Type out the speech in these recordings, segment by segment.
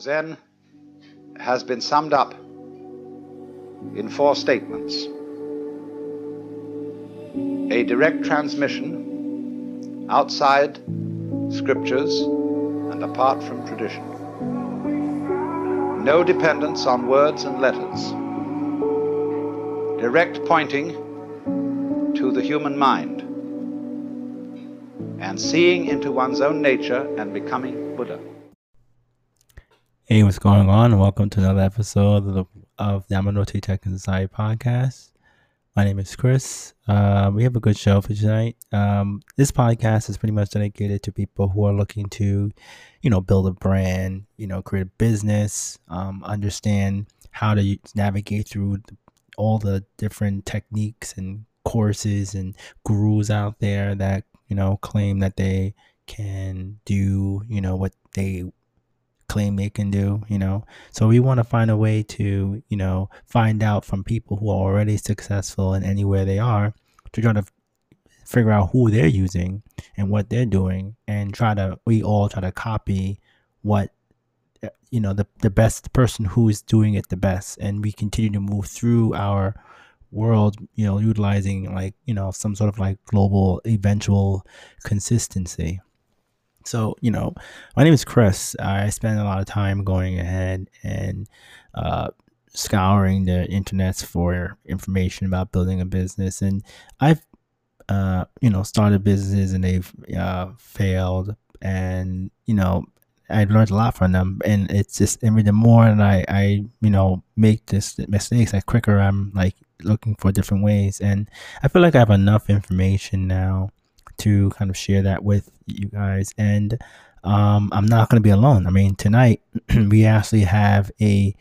Zen has been summed up in four statements. A direct transmission outside scriptures and apart from tradition, no dependence on words and letters, direct pointing to the human mind, and seeing into one's own nature and becoming Buddha. Hey, what's going on? And Welcome to another episode of the, of the Yamanote Tech and Society podcast. My name is Chris. Uh, we have a good show for tonight. Um, this podcast is pretty much dedicated to people who are looking to, you know, build a brand, you know, create a business, um, understand how to navigate through the, all the different techniques and courses and gurus out there that you know claim that they can do, you know, what they claim they can do, you know. So we want to find a way to, you know, find out from people who are already successful in anywhere they are to try to figure out who they're using and what they're doing and try to we all try to copy what uh, you know the the best person who is doing it the best and we continue to move through our world you know utilizing like you know some sort of like global eventual consistency so, you know, my name is Chris. I spend a lot of time going ahead and uh, scouring the internets for information about building a business. And I've, uh, you know, started businesses and they've uh, failed. And, you know, I learned a lot from them. And it's just every the more and I, I, you know, make this mistakes, the quicker I'm like looking for different ways. And I feel like I have enough information now to kind of share that with you guys. And um, I'm not going to be alone. I mean, tonight we actually have a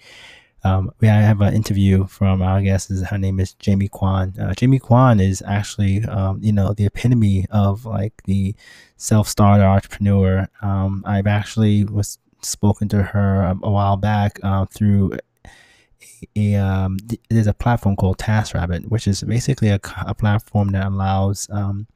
um, we have an interview from our guest. Her name is Jamie Kwan. Uh, Jamie Kwan is actually, um, you know, the epitome of like the self-starter entrepreneur. Um, I've actually was spoken to her a, a while back uh, through a, um, there's a platform called TaskRabbit, which is basically a, a platform that allows um,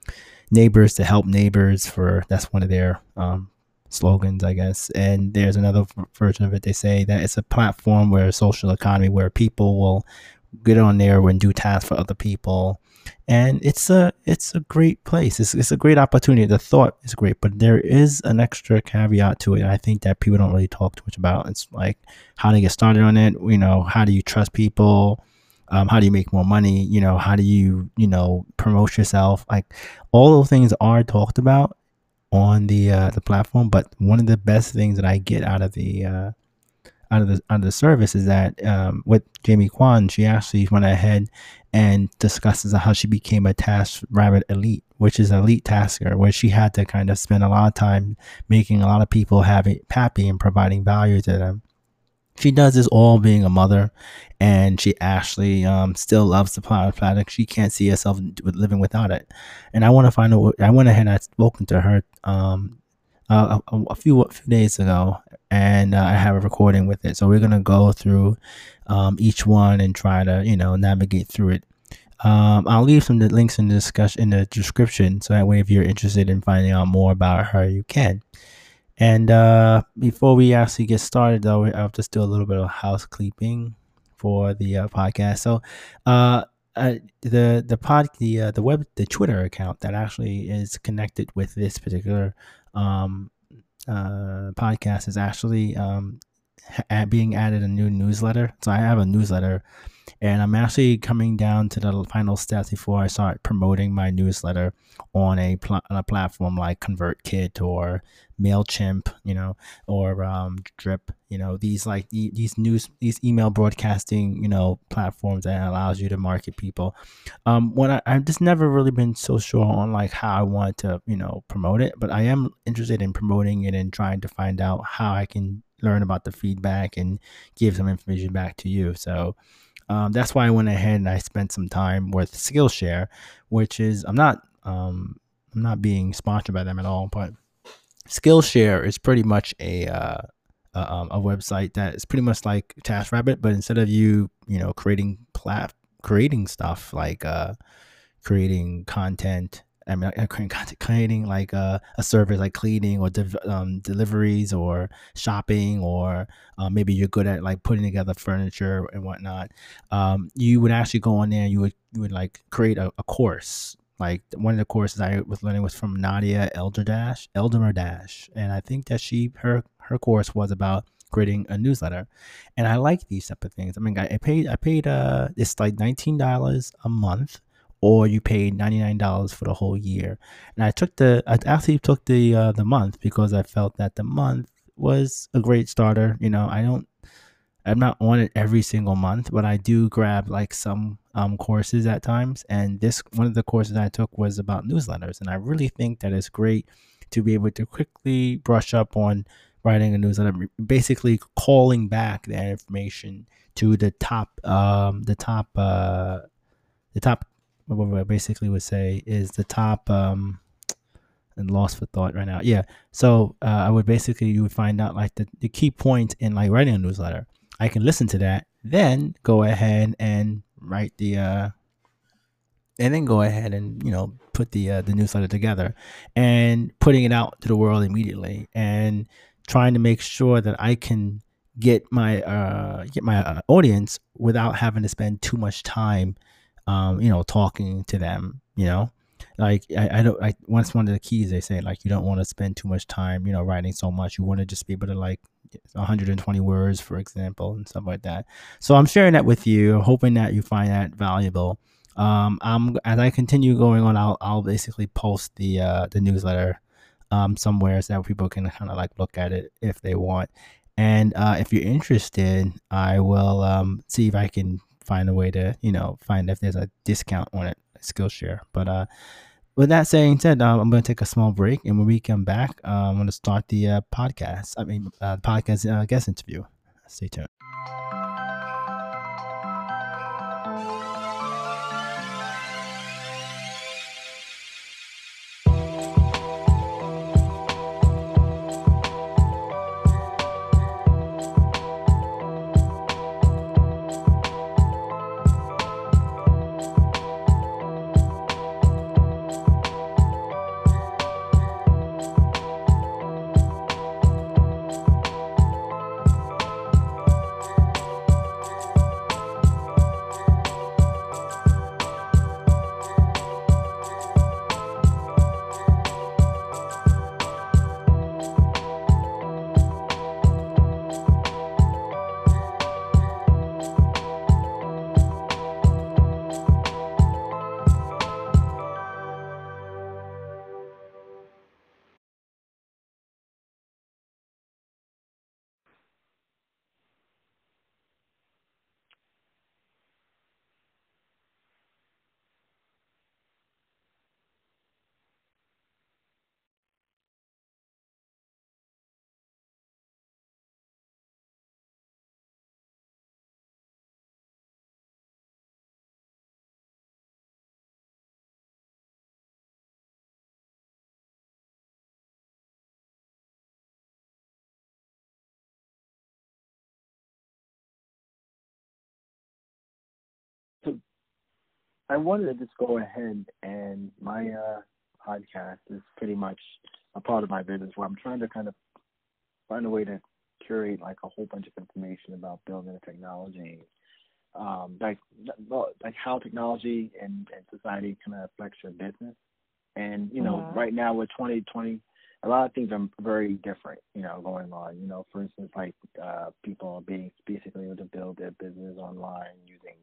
neighbors to help neighbors for that's one of their um, slogans, I guess. And there's another version of it. They say that it's a platform where a social economy where people will get on there and do tasks for other people. And it's a it's a great place. It's, it's a great opportunity. The thought is great, but there is an extra caveat to it. I think that people don't really talk too much about. It's like how to get started on it. You know, how do you trust people? Um, how do you make more money? You know how do you you know promote yourself? Like all those things are talked about on the uh, the platform but one of the best things that i get out of the uh, out of the out of the service is that um, with Jamie Kwan, she actually went ahead and discusses how she became a Task Rabbit Elite, which is elite tasker, where she had to kind of spend a lot of time making a lot of people happy, happy and providing value to them she does this all being a mother and she actually um, still loves the product. She can't see herself living without it. And I want to find out, I went ahead and I spoken to her um, a, a, few, a few days ago and uh, I have a recording with it. So we're going to go through um, each one and try to, you know, navigate through it. Um, I'll leave some links in the discussion in the description, so that way, if you're interested in finding out more about her, you can. And uh, before we actually get started, though, I'll just do a little bit of housekeeping for the uh, podcast. So, uh, uh, the the pod the uh, the web the Twitter account that actually is connected with this particular um, uh, podcast is actually um, ha- being added a new newsletter. So I have a newsletter and I'm actually coming down to the final steps before I start promoting my newsletter on a, pl- on a platform like ConvertKit or Mailchimp, you know, or um, Drip, you know, these like e- these news, these email broadcasting, you know, platforms that allows you to market people. Um, when I, I've just never really been so sure on like how I want to, you know, promote it, but I am interested in promoting it and trying to find out how I can learn about the feedback and give some information back to you. So, um, that's why I went ahead and I spent some time with Skillshare, which is I'm not um, I'm not being sponsored by them at all, but Skillshare is pretty much a uh, a, um, a website that is pretty much like TaskRabbit, but instead of you you know creating plat creating stuff like uh, creating content I mean, creating like a, a service like cleaning or um, deliveries or shopping, or uh, maybe you're good at like putting together furniture and whatnot. Um, you would actually go on there. And you would you would like create a, a course. Like one of the courses I was learning was from Nadia Elderdash, Elderdash, and I think that she her her course was about creating a newsletter, and I like these type of things. I mean, I, I paid I paid uh it's like nineteen dollars a month or you paid $99 for the whole year. And I took the I actually took the uh, the month because I felt that the month was a great starter. You know, I don't I'm not on it every single month, but I do grab like some um, courses at times. And this one of the courses I took was about newsletters, and I really think that it's great to be able to quickly brush up on writing a newsletter, basically calling back that information to the top um, the top uh, the top what I basically would say is the top um and lost for thought right now. Yeah. So uh, I would basically you would find out like the, the key points in like writing a newsletter. I can listen to that, then go ahead and write the uh and then go ahead and you know put the uh, the newsletter together and putting it out to the world immediately and trying to make sure that I can get my uh get my uh, audience without having to spend too much time um, you know, talking to them, you know, like I, I don't, I, once one of the keys they say, like, you don't want to spend too much time, you know, writing so much. You want to just be able to like 120 words, for example, and stuff like that. So I'm sharing that with you, hoping that you find that valuable. Um, I'm, as I continue going on, I'll, I'll basically post the, uh, the newsletter, um, somewhere so that people can kind of like look at it if they want. And, uh, if you're interested, I will, um, see if I can find a way to you know find if there's a discount on it skillshare. But uh with that saying said um, i'm going to take a small break and when we come back uh, i'm going to start the uh, podcast i mean uh, podcast uh, guest interview. Stay tuned I wanted to just go ahead and my uh, podcast is pretty much a part of my business where I'm trying to kind of find a way to curate like a whole bunch of information about building a technology, um, like like how technology and, and society kind of affects your business. And you know, mm-hmm. right now with 2020, a lot of things are very different. You know, going on. You know, for instance, like uh, people are being basically able to build their business online using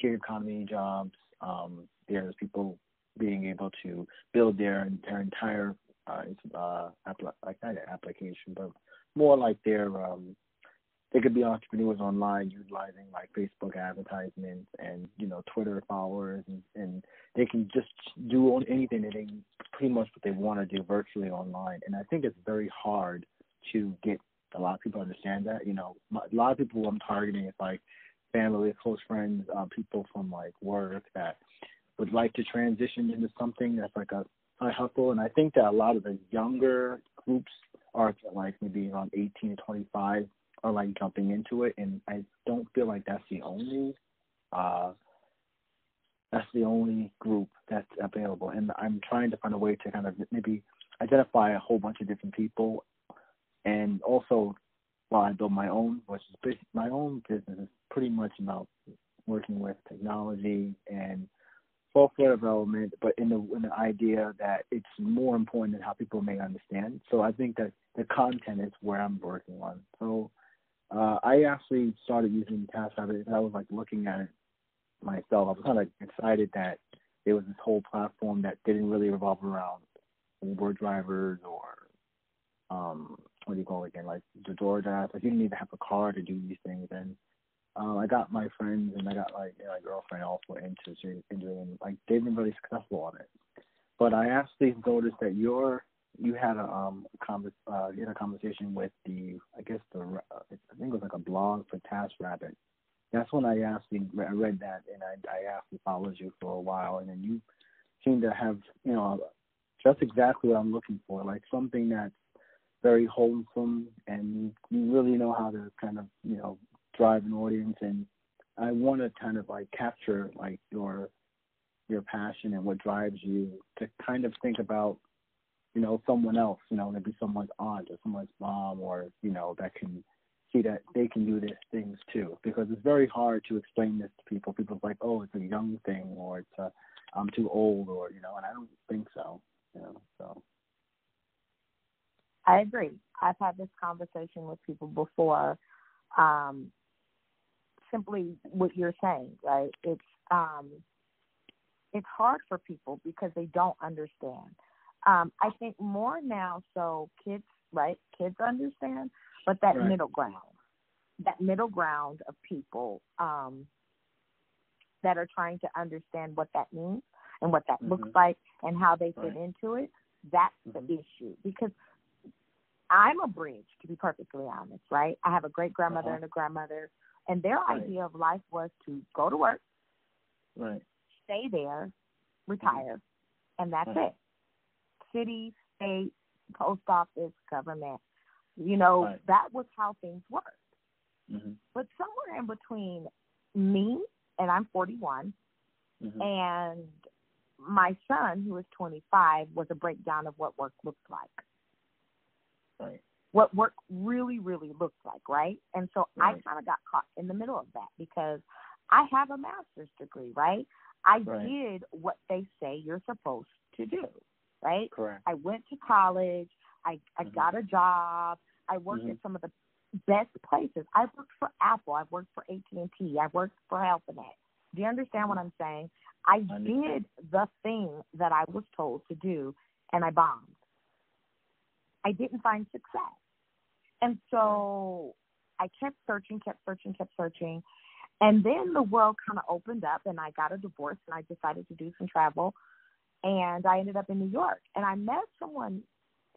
gig economy jobs, um, there's people being able to build their their entire uh, uh, like not application, but more like their um, they could be entrepreneurs online utilizing like Facebook advertisements and you know Twitter followers, and, and they can just do anything that they pretty much what they want to do virtually online. And I think it's very hard to get a lot of people understand that. You know, a lot of people I'm targeting is like family, close friends, uh, people from like work that would like to transition into something that's like a high hustle. And I think that a lot of the younger groups are like maybe around 18 to 25 are like jumping into it. And I don't feel like that's the only, uh, that's the only group that's available, and I'm trying to find a way to kind of maybe identify a whole bunch of different people, and also while I build my own, which is my own business is pretty much about working with technology and software development, but in the in the idea that it's more important than how people may understand. So I think that the content is where I'm working on. So uh, I actually started using TaskRabbit I was like looking at it myself. I was kind of excited that there was this whole platform that didn't really revolve around Uber drivers or um what do you call it again, like the DoorDash. Like you didn't even have a car to do these things and um, I got my friends and I got like you my girlfriend also into into doing like they've been really successful on it. But I actually noticed that your you had a um convers uh you had a conversation with the I guess the uh, I think it was like a blog for TaskRabbit. That's when I actually I read that and I I actually followed you for a while and then you seem to have you know just exactly what I'm looking for like something that's very wholesome and you really know how to kind of you know drive an audience. And I want to kind of like capture like your your passion and what drives you to kind of think about you know someone else you know maybe someone's aunt or someone's mom or you know that can see that they can do these things too. Because it's very hard to explain this to people. People's like oh it's a young thing or it's a i'm too old or you know and i don't think so you know so i agree i've had this conversation with people before um simply what you're saying, right? It's um, it's hard for people because they don't understand. Um, I think more now, so kids, right? Kids understand, but that right. middle ground, that middle ground of people um, that are trying to understand what that means and what that mm-hmm. looks like and how they fit right. into it. That's mm-hmm. the issue because I'm a bridge, to be perfectly honest, right? I have a great grandmother uh-huh. and a grandmother and their right. idea of life was to go to work, right, stay there, retire, and that's right. it. City, state, post office, government. You know, right. that was how things worked. Mm-hmm. But somewhere in between me, and I'm 41, mm-hmm. and my son, who is 25, was a breakdown of what work looks like. Right what work really, really looks like, right? And so right. I kind of got caught in the middle of that because I have a master's degree, right? I right. did what they say you're supposed to do, right? Correct. I went to college. I I mm-hmm. got a job. I worked mm-hmm. at some of the best places. I worked for Apple. I worked for AT and T. I worked for HealthNet. Do you understand what I'm saying? I, I did the thing that I was told to do, and I bombed. I didn't find success. And so I kept searching, kept searching, kept searching. And then the world kind of opened up and I got a divorce and I decided to do some travel. And I ended up in New York. And I met someone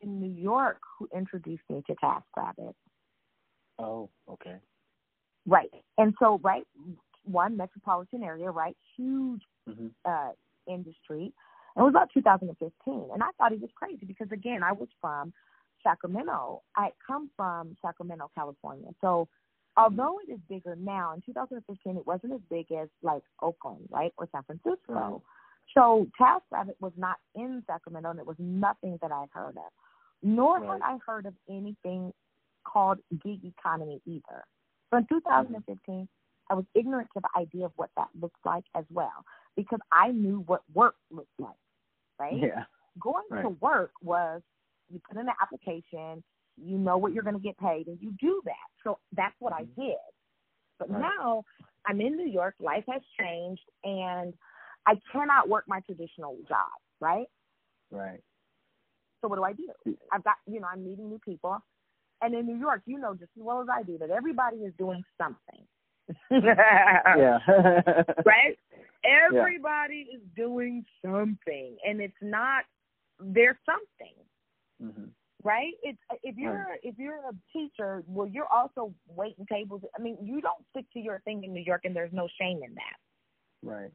in New York who introduced me to TaskRabbit. Oh, okay. Right. And so, right, one metropolitan area, right, huge mm-hmm. uh, industry. And it was about 2015. And I thought he was crazy because, again, I was from Sacramento. I come from Sacramento, California. So although it is bigger now, in 2015 it wasn't as big as like Oakland, right, or San Francisco. Right. So TaskRabbit was not in Sacramento, and it was nothing that I'd heard of. Nor right. had I heard of anything called gig economy either. So in 2015, mm-hmm. I was ignorant to the idea of what that looks like as well, because I knew what work looked like, right? Yeah. Going right. to work was you put in an application, you know what you're going to get paid, and you do that. So that's what I mm-hmm. did. But right. now I'm in New York, life has changed, and I cannot work my traditional job, right? Right. So what do I do? I've got, you know, I'm meeting new people. And in New York, you know just as well as I do that everybody is doing something. yeah. right? Everybody yeah. is doing something. And it's not, there's something. Mm-hmm. Right? It's if you're right. if you're a teacher, well, you're also waiting tables. I mean, you don't stick to your thing in New York, and there's no shame in that. Right.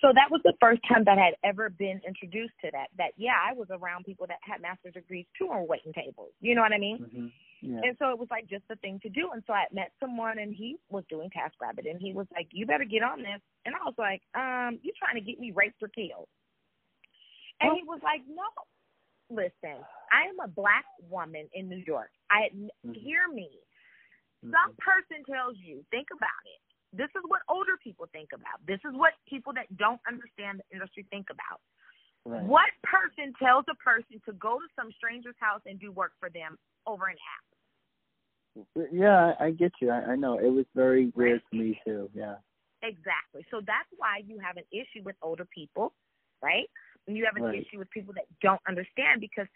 So that was the first time that I had ever been introduced to that. That yeah, I was around people that had master's degrees too on waiting tables. You know what I mean? Mm-hmm. Yeah. And so it was like just the thing to do. And so I met someone and he was doing TaskRabbit and he was like, You better get on this and I was like, Um, you trying to get me raped or killed. And he was like, No. Listen, I am a black woman in New York. I mm-hmm. hear me. Mm-hmm. Some person tells you, think about it. This is what older people think about. This is what people that don't understand the industry think about. Right. What person tells a person to go to some stranger's house and do work for them over an app? Yeah, I get you. I, I know it was very weird to me too. Yeah. Exactly. So that's why you have an issue with older people, right? And you have an right. issue with people that don't understand because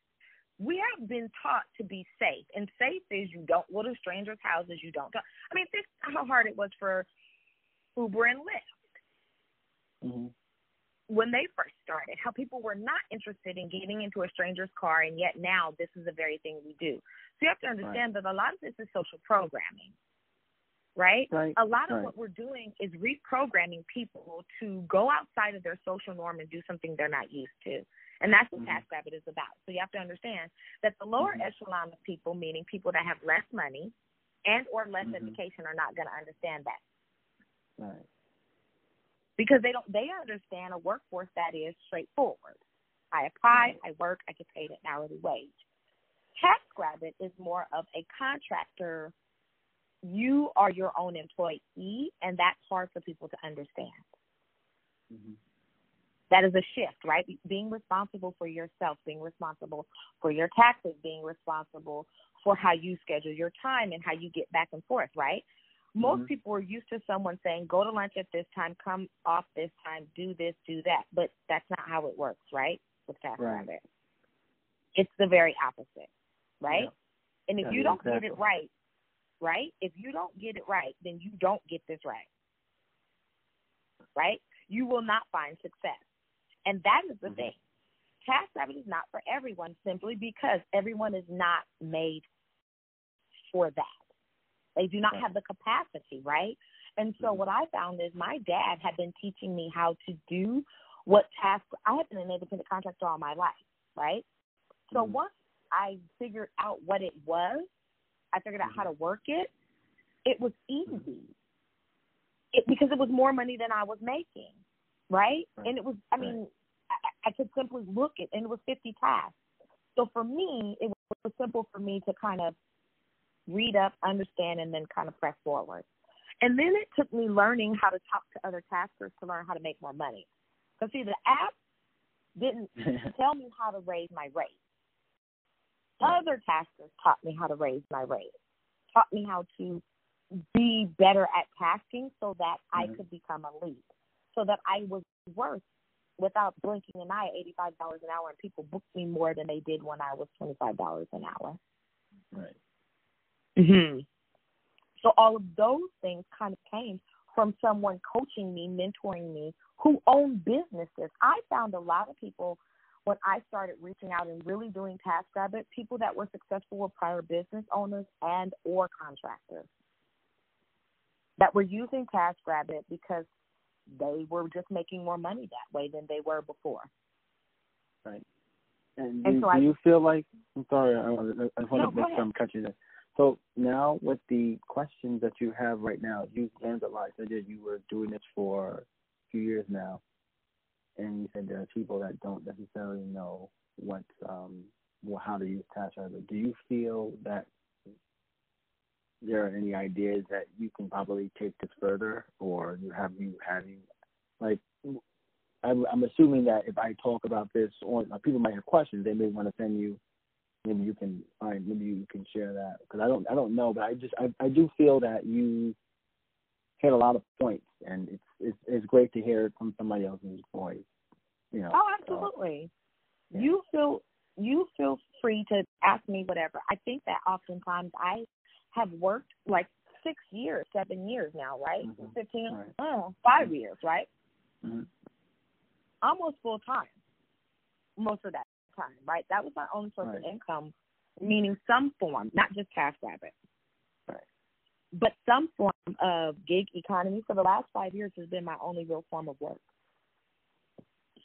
we have been taught to be safe, and safe is you don't go to strangers' houses, you don't. Go, I mean, think how hard it was for Uber and Lyft mm-hmm. when they first started. How people were not interested in getting into a stranger's car, and yet now this is the very thing we do. So you have to understand right. that a lot of this is social programming right? right? A lot of right. what we're doing is reprogramming people to go outside of their social norm and do something they're not used to. And that's what mm-hmm. TaskRabbit is about. So you have to understand that the lower mm-hmm. echelon of people, meaning people that have less money and or less mm-hmm. education, are not going to understand that. Right. Because they don't they understand a workforce that is straightforward. I apply, I work, I get paid an hourly wage. TaskRabbit is more of a contractor you are your own employee, and that's hard for people to understand. Mm-hmm. That is a shift, right? Being responsible for yourself, being responsible for your taxes, being responsible for how you schedule your time and how you get back and forth, right? Most mm-hmm. people are used to someone saying, go to lunch at this time, come off this time, do this, do that. But that's not how it works, right? With Task right. It's the very opposite, right? Yeah. And if you don't exactly. get it right, right? If you don't get it right, then you don't get this right. Right? You will not find success. And that is the mm-hmm. thing. TaskRabbit is not for everyone simply because everyone is not made for that. They do not have the capacity, right? And so mm-hmm. what I found is my dad had been teaching me how to do what task I have been an independent contractor all my life, right? So mm-hmm. once I figured out what it was, I figured out how mm-hmm. to work it. It was easy. Mm-hmm. It, because it was more money than I was making, right? right. And it was, I mean, right. I, I could simply look at, and it was 50 tasks. So for me, it was simple for me to kind of read up, understand, and then kind of press forward. And then it took me learning how to talk to other taskers to learn how to make more money. Because see, the app didn't tell me how to raise my rate. Other taskers taught me how to raise my rate, taught me how to be better at tasking so that mm-hmm. I could become a lead, so that I was worth without blinking an eye $85 an hour and people booked me more than they did when I was $25 an hour. Right. Mhm. So all of those things kind of came from someone coaching me, mentoring me, who owned businesses. I found a lot of people when I started reaching out and really doing TaskRabbit, people that were successful were prior business owners and or contractors that were using TaskRabbit because they were just making more money that way than they were before. Right. And, and do, so do I, you feel like I'm sorry, I, I want no, to make sure I'm catching this. So now with the questions that you have right now, you've learned a lot. You said you were doing this for a few years now and you said there are people that don't necessarily know what um how to use TaskRabbit. Do you feel that there are any ideas that you can probably take this further, or you have you having like I'm, I'm assuming that if I talk about this, or people might have questions, they may want to send you. Maybe you can find. Maybe you can share that because I don't. I don't know, but I just. I. I do feel that you hit a lot of points, and it's it's, it's great to hear it from somebody else's voice. You know, oh, absolutely. So, yeah. You feel you feel free to ask me whatever. I think that oftentimes I have worked like six years, seven years now, right? Mm-hmm. Fifteen, right. Oh, five years, right? Mm-hmm. Almost full time. Most of that time, right? That was my only source right. of income, meaning some form, not just TaskRabbit. Right but some form of gig economy for the last five years has been my only real form of work.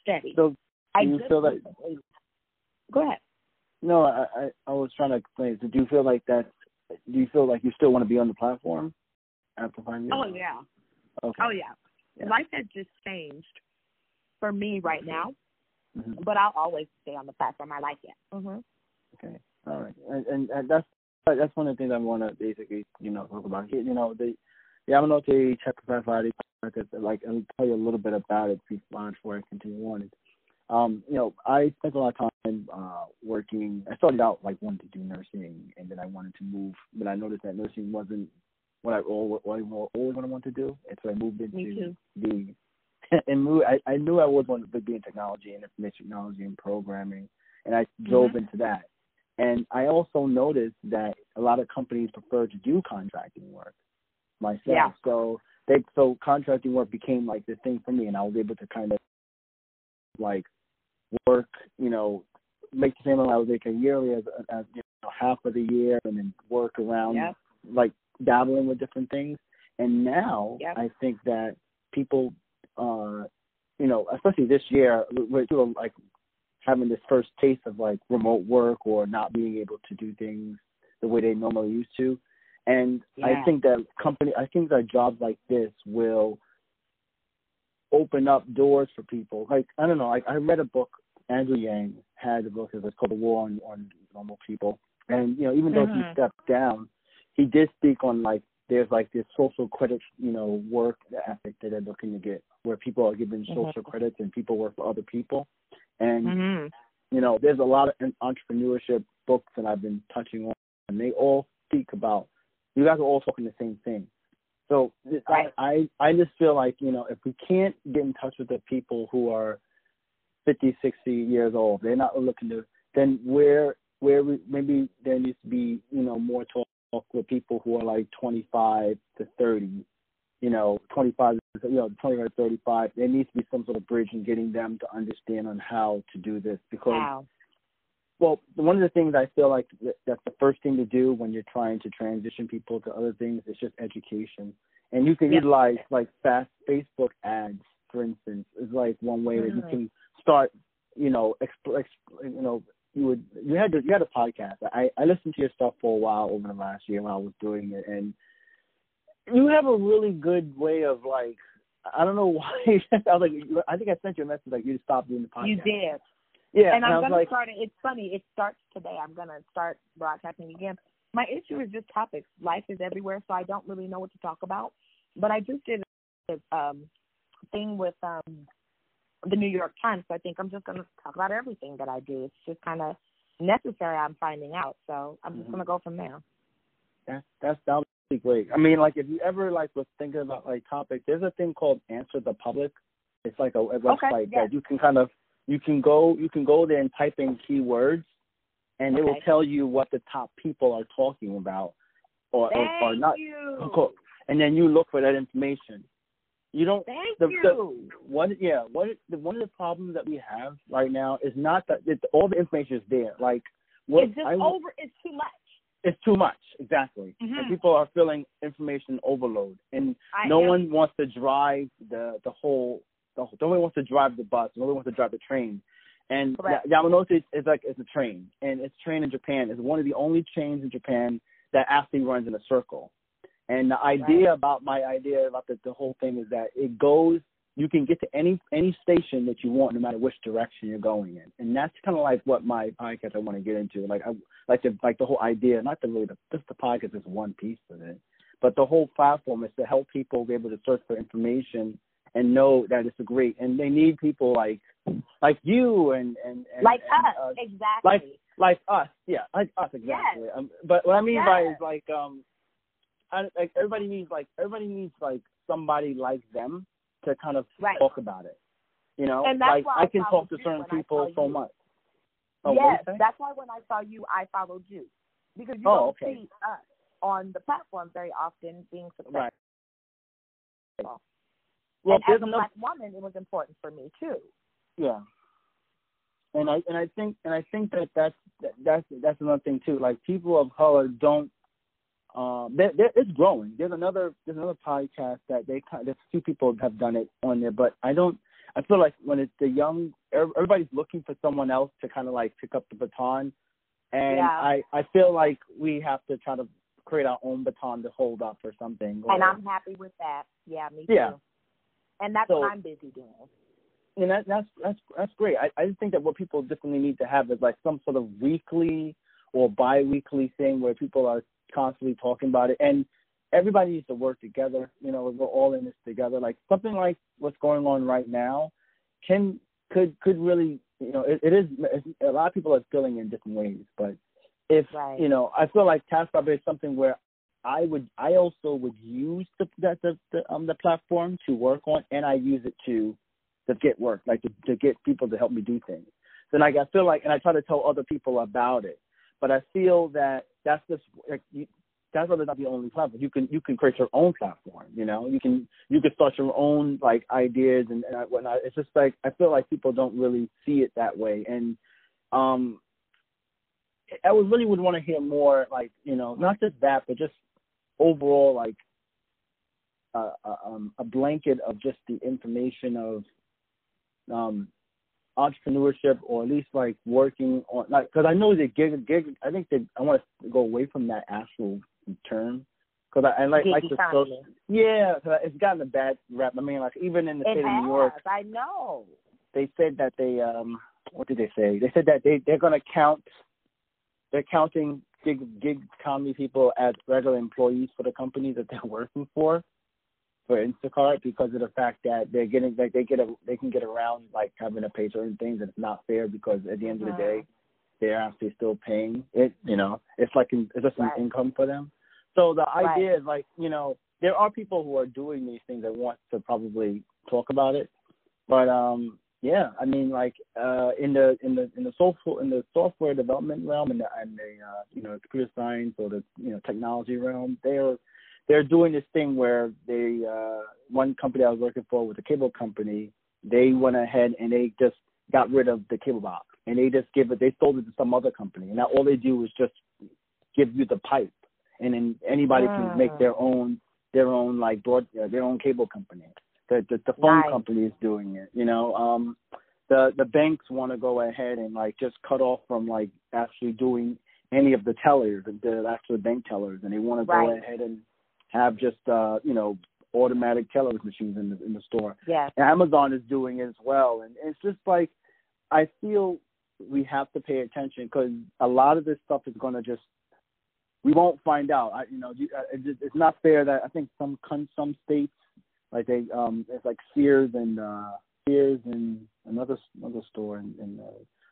steady. So I you feel that? Go ahead. No, I, I I was trying to explain. So do you feel like that? Do you feel like you still want to be on the platform after five years? Oh yeah. Okay. Oh yeah. Yeah. Life has just changed for me right now, Mhm. but I'll always stay on the platform. I like it. Mm-hmm. Okay. All right. And, and, and that's that's one of the things I want to basically you know talk about. You know the Yamanote Chakra like I'll tell you a little bit about it before I continue on. Um, you know, I spent a lot of time uh, working. I started out like wanting to do nursing, and then I wanted to move, but I noticed that nursing wasn't what I always, what I always going to want to do, and so I moved into the and moved. I, I knew I always wanted to be in technology and information technology and programming, and I drove Mhm. into that. And I also noticed that a lot of companies prefer to do contracting work myself. Yeah. So they so contracting work became like the thing for me, and I was able to kind of like work, you know, make the same amount I was making yearly as, as you know, half of the year, and then work around Yep. like dabbling with different things. And now Yep. I think that people, uh, you know, especially this year, we're doing like having this first taste of like remote work or not being able to do things the way they normally used to. And I think that company, I think that jobs like this will open up doors for people. Like I don't know, like I read a book. Andrew Yang had a book. It was called The War on, on Normal People. And you know, even though he Mhm. stepped down, he did speak on like there's like this social credit, you know, work ethic that they're looking to get, where people are given Mhm. social credits and people work for other people. And Mm-hmm. you know, there's a lot of entrepreneurship books that I've been touching on, and they all speak about. You guys are all talking the same thing. So Right. I, I, I just feel like you know, if we can't get in touch with the people who are 50, 60 years old, they're not looking to. Then where, where we, maybe there needs to be, you know, more talk with people who are like 25 to 30. You know, 25, you know, 25 to 35. There needs to be some sort of bridge in getting them to understand on how to do this because Wow. well, one of the things I feel like that's the first thing to do when you're trying to transition people to other things is just education. And you can Yep. utilize like fast Facebook ads, for instance, is like one way that you Mhm. can start. You know, exp- exp- you know, you would you had to, you had a podcast. I I listened to your stuff for a while over the last year when I was doing it, and you have a really good way of like. I don't know why. I was like, I think I sent you a message like you to stop doing the podcast. You did. Yeah, and I I'm gonna like, start it. It's funny. It starts today. I'm gonna start broadcasting again. My issue is just topics. Life is everywhere, so I don't really know what to talk about. But I just did a um, thing with um, the New York Times, so I think I'm just gonna talk about everything that I do. It's just kind of necessary. I'm finding out, so I'm just Mhm. gonna go from there. That's that's that great. I mean, like if you ever like was thinking about like topics, there's a thing called Answer the Public. It's like a, a website yes. that you can kind of you can go you can go there and type in keywords, and it will tell you what the top people are talking about, or or, or not. you. And then you look for that information. You don't Thank the, you. the what yeah what the, one of the problems that we have right now is not that it, all the information is there like what it's just I, over. It's too much. It's too much exactly. Mhm. and people are feeling information overload. And I no am- one wants to drive the the whole the whole, nobody wants to drive the bus. Nobody wants to drive the train. And Correct. Ya- Yamanote is, like it's a train. And it's train in Japan. Is one of the only trains in Japan that actually runs in a circle. And the idea about my idea about the, the whole thing is that it goes you can get to any any station that you want no matter which direction you're going in. And that's kind of like what my podcast i want to get into. Like i like the like the whole idea not the really the just the podcast is one piece of it but the whole platform is to help people be able to search for information and know that it's a great. And they need people like like you and and, and like and, us, uh, exactly. like like us yeah like us exactly. Um, but what i mean by is like um I, like everybody needs like everybody needs like somebody like them to kind of Right. talk about it. You know, And that's like why I I can talk to certain people so you. much. Oh, yes, that's why when I saw you, I followed you because you Oh, don't okay. see us on the platform very often being successful. right. Well, and as a black woman, it was important for me too. yeah. And I and I think and I think that that's that, that's that's another thing too. Like people of color don't. Um, there, there, it's growing. There's another there's another podcast that they kind there's two people have done it on there, but I don't I feel like when it's the young, everybody's looking for someone else to kind of like pick up the baton, and Yeah. I I feel like we have to try to create our own baton to hold up or something. And I'm happy with that. Yeah, me too. Yeah. too. And that's So- what I'm busy doing. and that, that's that's that's great. I, I just think that what people definitely need to have is like some sort of weekly or bi-weekly thing where people are constantly talking about it, and everybody needs to work together. You know, we're all in this together. Like something like what's going on right now can could could really you know it, it is a lot of people are feeling in different ways, but if Right. you know I feel like TaskRabbit is something where I would I also would use the the the, the um the platform to work on, and I use it to to get work, like to, to get people to help me do things. Then like I feel like, and I try to tell other people about it, but I feel that that's just like you, that's really not the only platform. You can you can create your own platform. You know, you can you can start your own like ideas and, and whatnot. It's just like I feel like people don't really see it that way, and um, I would really would want to hear more like you know not just that, but just overall like uh, uh, um, a blanket of just the information of um, entrepreneurship or at least like working on like because I know that gig gig I think that I want to go away from that actual term because I, I like like the social yeah 'cause it's gotten a bad rap. I mean like even in the It state has. of New York I know. they said that they um what did they say? They said that they they're going to count they're counting gig gig economy people as regular employees for the company that they're working for for Instacart because of the fact that they're getting like they get a they can get around like having to pay certain things and it's not fair because at the end of the day they're actually still paying it you know it's like an, it's just an Right. income for them so the Right. idea is like you know there are people who are doing these things that want to probably talk about it but um yeah i mean like uh in the in the in the software in the software development realm and the and the uh you know computer science or the you know technology realm they're they're doing this thing where they uh one company I was working for with a cable company, they went ahead and they just got rid of the cable box and they just give it they sold it to some other company. And now all they do is just give you the pipe and then anybody can make Mm. their own their own like broad uh, their own cable company. The the, the phone Nice. company is doing it, you know. Um the the banks want to go ahead and like just cut off from like actually doing any of the tellers, the, the actual bank tellers, and they want to go Right. ahead and have just uh you know automatic tellers machines in the in the store. Yes. And Amazon is doing it as well, and it's just like I feel we have to pay attention because a lot of this stuff is going to just we won't find out. I, you know, you, uh, it's, it's not fair that I think some some states like they um it's like Sears and uh Sears and another another store in, in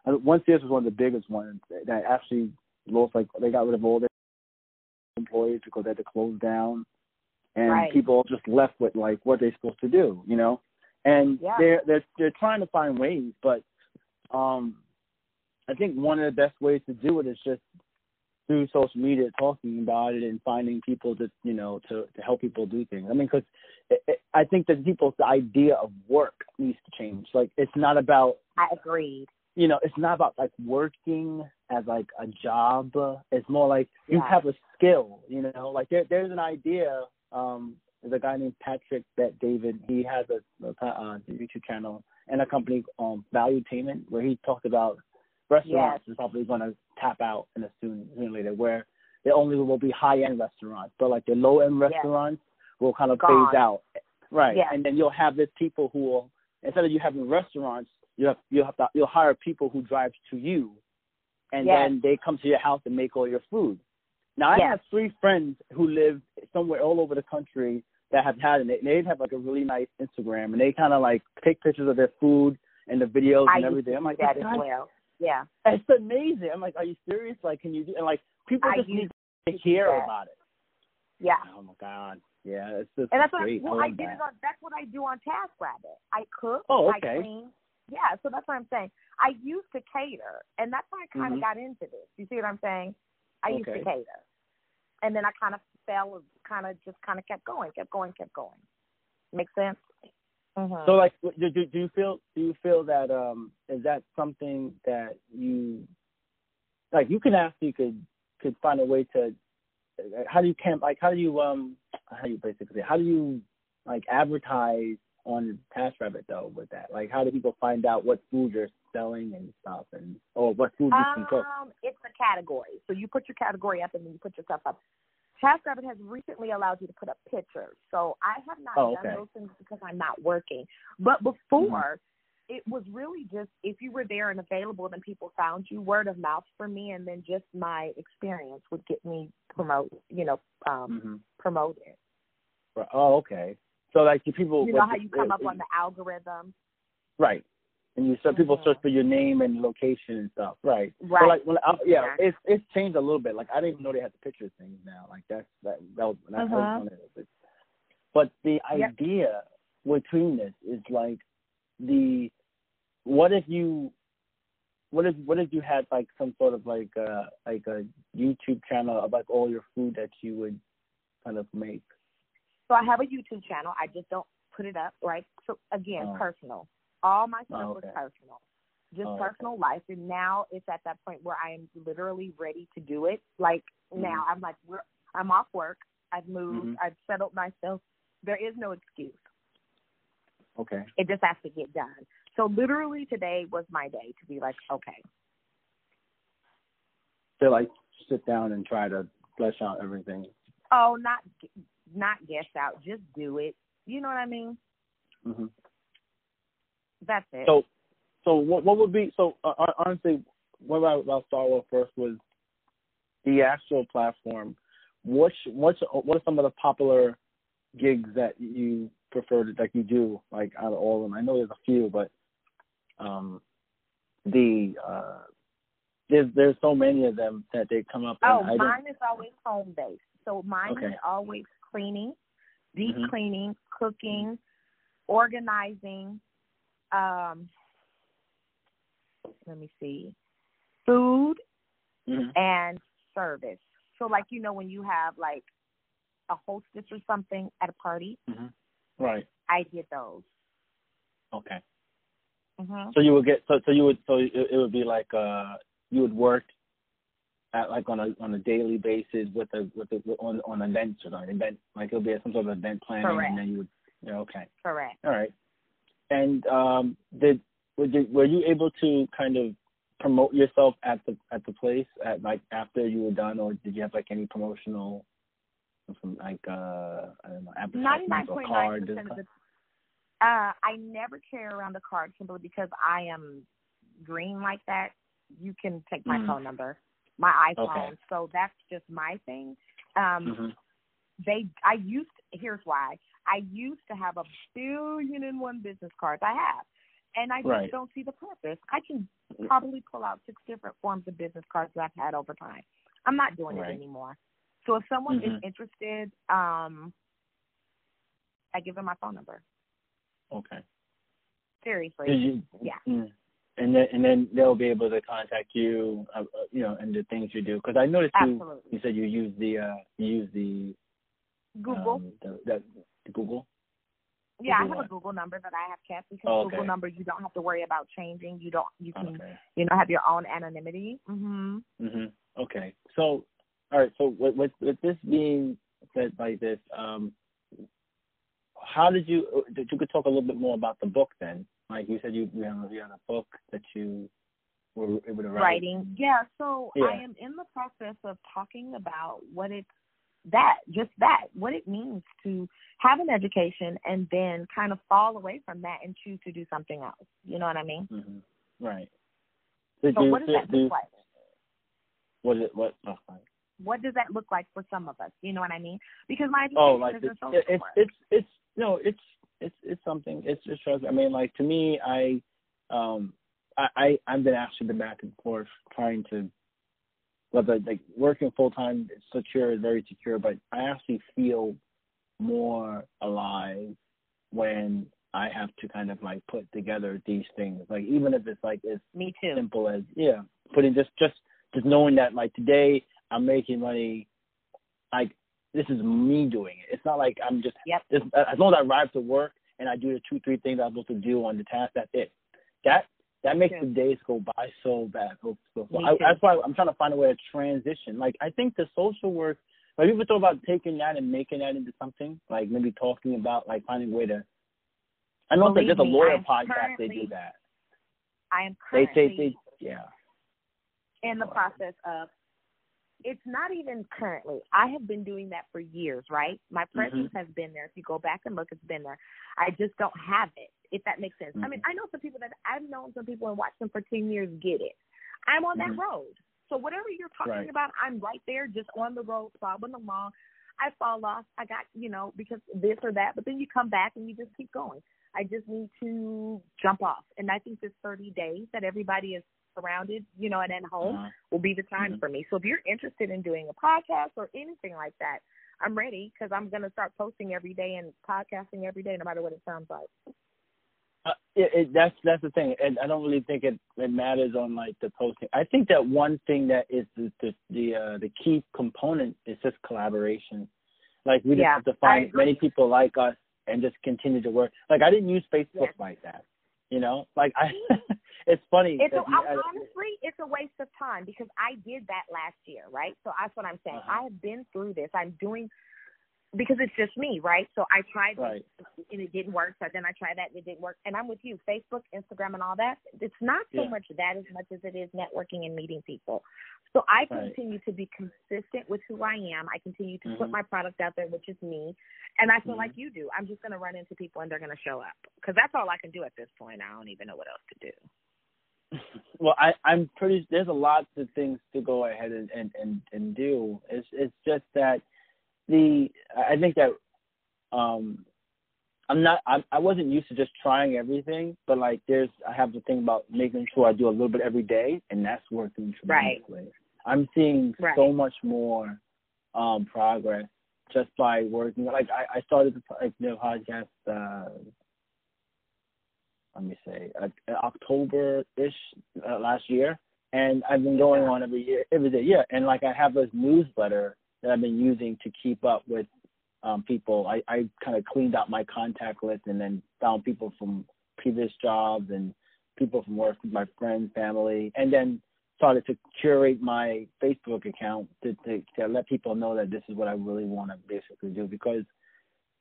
uh, one Sears was one of the biggest ones that actually lost like they got rid of all their employees because they had to close down and Right. people just left with like what they're supposed to do, you know. And Yeah. they're they're they're trying to find ways, but um I think one of the best ways to do it is just through social media, talking about it and finding people to you know to to help people do things. I mean, because I think that people's idea of work needs to change. Like it's not about I agreed. you know, it's not about like working as like a job. It's more like you Yeah. have a skill, you know, like there there's an idea. Um, there's a guy named Patrick Bet David. He has a, a uh, YouTube channel and a company um Valuetainment where he talked about restaurants is probably going to tap out in a soon sooner or later where there only will be high end restaurants, but like the low end Yes. restaurants will kind of Gone. phase out. Right. Yes. And then you'll have this people who will instead of you having restaurants, you have you'll have to you'll hire people who drive to you and Yes. then they come to your house and make all your food. Now I Yes. have three friends who live somewhere all over the country that have had it. They have like a really nice Instagram and they kind of like take pictures of their food and the videos I and everything. I'm like, that oh "This as well. Yeah. it's amazing. I'm like, are you serious? Like, can you do? And like, people just need to to hear that. about it. Yeah. Oh my god, yeah, it's just And that's what. I, well, I love did that. it on. That's what I do on TaskRabbit. I cook. Oh, I okay. clean. Yeah, so that's what I'm saying. I used to cater, and that's how I kind of Mhm. got into this. You see what I'm saying? I used to cater, and then I kind of fell, kind of just kind of kept going, kept going, kept going. Make sense? Mm-hmm. So like, do, do do you feel do you feel that um is that something that you like you can actually could could find a way to how do you camp like how do you um how do you basically how do you like advertise on TaskRabbit though with that? Like, how do people find out what food you're selling and stuff, and or what food you can cook? Um, it's a category. So you put your category up, and then you put your stuff up. TaskRabbit has recently allowed you to put up pictures. So I have not Oh, done okay. those things because I'm not working. But before, it was really just if you were there and available, then people found you. Word of mouth for me, and then just my experience would get me promote. You know, um, Mm-hmm. promoted. Oh, okay. So like, people? You know what- how you come uh, up on the algorithm, right? And you so people Mhm. search for your name and location and stuff, right? So right? like, I, yeah, Exactly. it's it's changed a little bit. Like I didn't even know they had the picture things now. Like that's that that was that was Uh-huh. one of it. But the Yep. idea between this is like the what if you what if what if you had like some sort of like uh like a YouTube channel of like all your food that you would kind of make. So I have a YouTube channel. I just don't put it up, right? So again, Oh. personal. All my stuff Oh, was personal. Just Oh, okay. personal life. And now it's at that point where I am literally ready to do it. Like Mm-hmm. now I'm like we're I'm off work. I've moved. Mhm. I've settled myself. There is no excuse. Okay. It just has to get done. So literally today was my day to be like, okay, To like sit down and try to flesh out everything. oh, not not guess out, just do it. You know what I mean? hmm That's it. So, so what what would be so uh, honestly, what about, about Star Wars first was the actual platform. What's what's what are some of the popular gigs that you prefer to like you do like out of all of them? I know there's a few, but um, the uh, there's there's so many of them that they come up. Oh, I mine is always home based. So mine Okay. is always cleaning, deep Mhm. cleaning, cooking, organizing. Um, let me see, food Mhm. and service. So like you know when you have like a hostess or something at a party, Mhm. Right. I did those. Okay. hmm So you would get so so you would so it, it would be like uh you would work at like on a on a daily basis with a with a on on events or an event like it'll be some sort of event planning Correct. and then you would yeah okay Correct. all right and um did were you, were you able to kind of promote yourself at the at the place at like after you were done or did you have like any promotional some like uh I don't know advertisements or point nine cards of the uh I never carry around a card simply because I am green like that. You can take my Mm. phone number, my iPhone. Okay. So that's just my thing. Um hmm they I used here's why. I used to have a billion and one business cards. I have. And I just Right. don't see the purpose. I can probably pull out six different forms of business cards that I've had over time. I'm not doing Right. it anymore. So if someone is Mhm. interested, um I give them my phone number. okay Seriously. You? Yeah. And then and then they'll be able to contact you, uh, uh, you know, and the things you do. Because I noticed you. Absolutely. You said you use the uh, you use the Google. um, the, the, the Google. yeah, I have a? Google number that I have kept because Oh, okay. Google numbers you don't have to worry about changing. You don't you can Okay. you know have your own anonymity. Mhm. Mhm. Okay. So, all right. So with with, with this being said like this, um, how did you? uh, you could talk a little bit more about the book then? Like you said, you you have, you have a book that you were able to write. Writing. Yeah, so Yeah. I am in the process of talking about what it's that, just that, what it means to have an education and then kind of fall away from that and choose to do something else. You know what I mean? hmm Right. Did So you, what does did, that look like? What is it? What? Oh. What does that look like for some of us? You know what I mean? Because my education Oh, like is social it's work. it's it's no, it's it's it's something. It's just trust. I mean, like to me, I um I, I I've been actually been back and forth trying to whether like working full time is secure, very secure, but I actually feel more alive when I have to kind of like put together these things. Like even if it's like as Me too. simple as yeah, putting just just just knowing that like today I'm making money, like this is me doing it. It's not like I'm just Yep. it's, uh, as long as I arrive to work and I do the two three things I'm supposed to do on the task. That's it. That that makes the days go by so bad. So, so, I, that's why I'm trying to find a way to transition. Like I think the social work. Like people thought about taking that and making that into something. Like maybe talking about like finding a way to I know that there's a lawyer me, podcast. They do that. I am currently. They, they, they, yeah. In the process of it's not even currently. I have been doing that for years, right? My mm-hmm. presence mm-hmm. has been there. If you go back and look, it's been there. I just don't have it, if that makes sense. Mm-hmm. I mean, I know some people that I've known some people and watched them for 10 years get it. I'm on mm-hmm. that road. So whatever you're talking right. about, I'm right there, just on the road, plodding along. I fall off. I got, you know, because this or that, but then you come back and you just keep going. I just need to jump off. And I think this 30 days that everybody is surrounded, you know, and at home uh-huh. will be the time mm-hmm. for me. So if you're interested in doing a podcast or anything like that, I'm ready because I'm going to start posting every day and podcasting every day, no matter what it sounds like. Uh, it, it, that's that's the thing, and I don't really think it, it matters on like the posting. I think that one thing that is the the the, uh, the key component is just collaboration. Like we just yeah, have to find many people like us and just continue to work. Like I didn't use Facebook yes. like that, you know. Like I, it's funny. It's a, I, honestly, it's a waste of time because I did that last year, right? So that's what I'm saying. Uh-huh. I have been through this. I'm doing because it's just me, right? So I tried right. and it didn't work. So then I tried that and it didn't work. And I'm with you, Facebook, Instagram, and all that. It's not so yeah. much that as much as it is networking and meeting people. So I right. continue to be consistent with who I am. I continue to mm-hmm. put my product out there, which is me. And I feel mm-hmm. like you do. I'm just going to run into people and they're going to show up because that's all I can do at this point. I don't even know what else to do. Well, I, I'm pretty. There's a lot of things to go ahead and, and, and, and do. It's it's just that the I think that um I'm not I I wasn't used to just trying everything, but like there's I have to think about making sure I do a little bit every day and that's working tremendously. Right. I'm seeing right. so much more um progress just by working like I, I started the like the podcast uh let me say uh, October ish uh, last year and I've been going on every year every day yeah and like I have this newsletter that I've been using to keep up with um, people. I, I kind of cleaned out my contact list and then found people from previous jobs and people from work, my friends, family, and then started to curate my Facebook account to, to, to let people know that this is what I really want to basically do because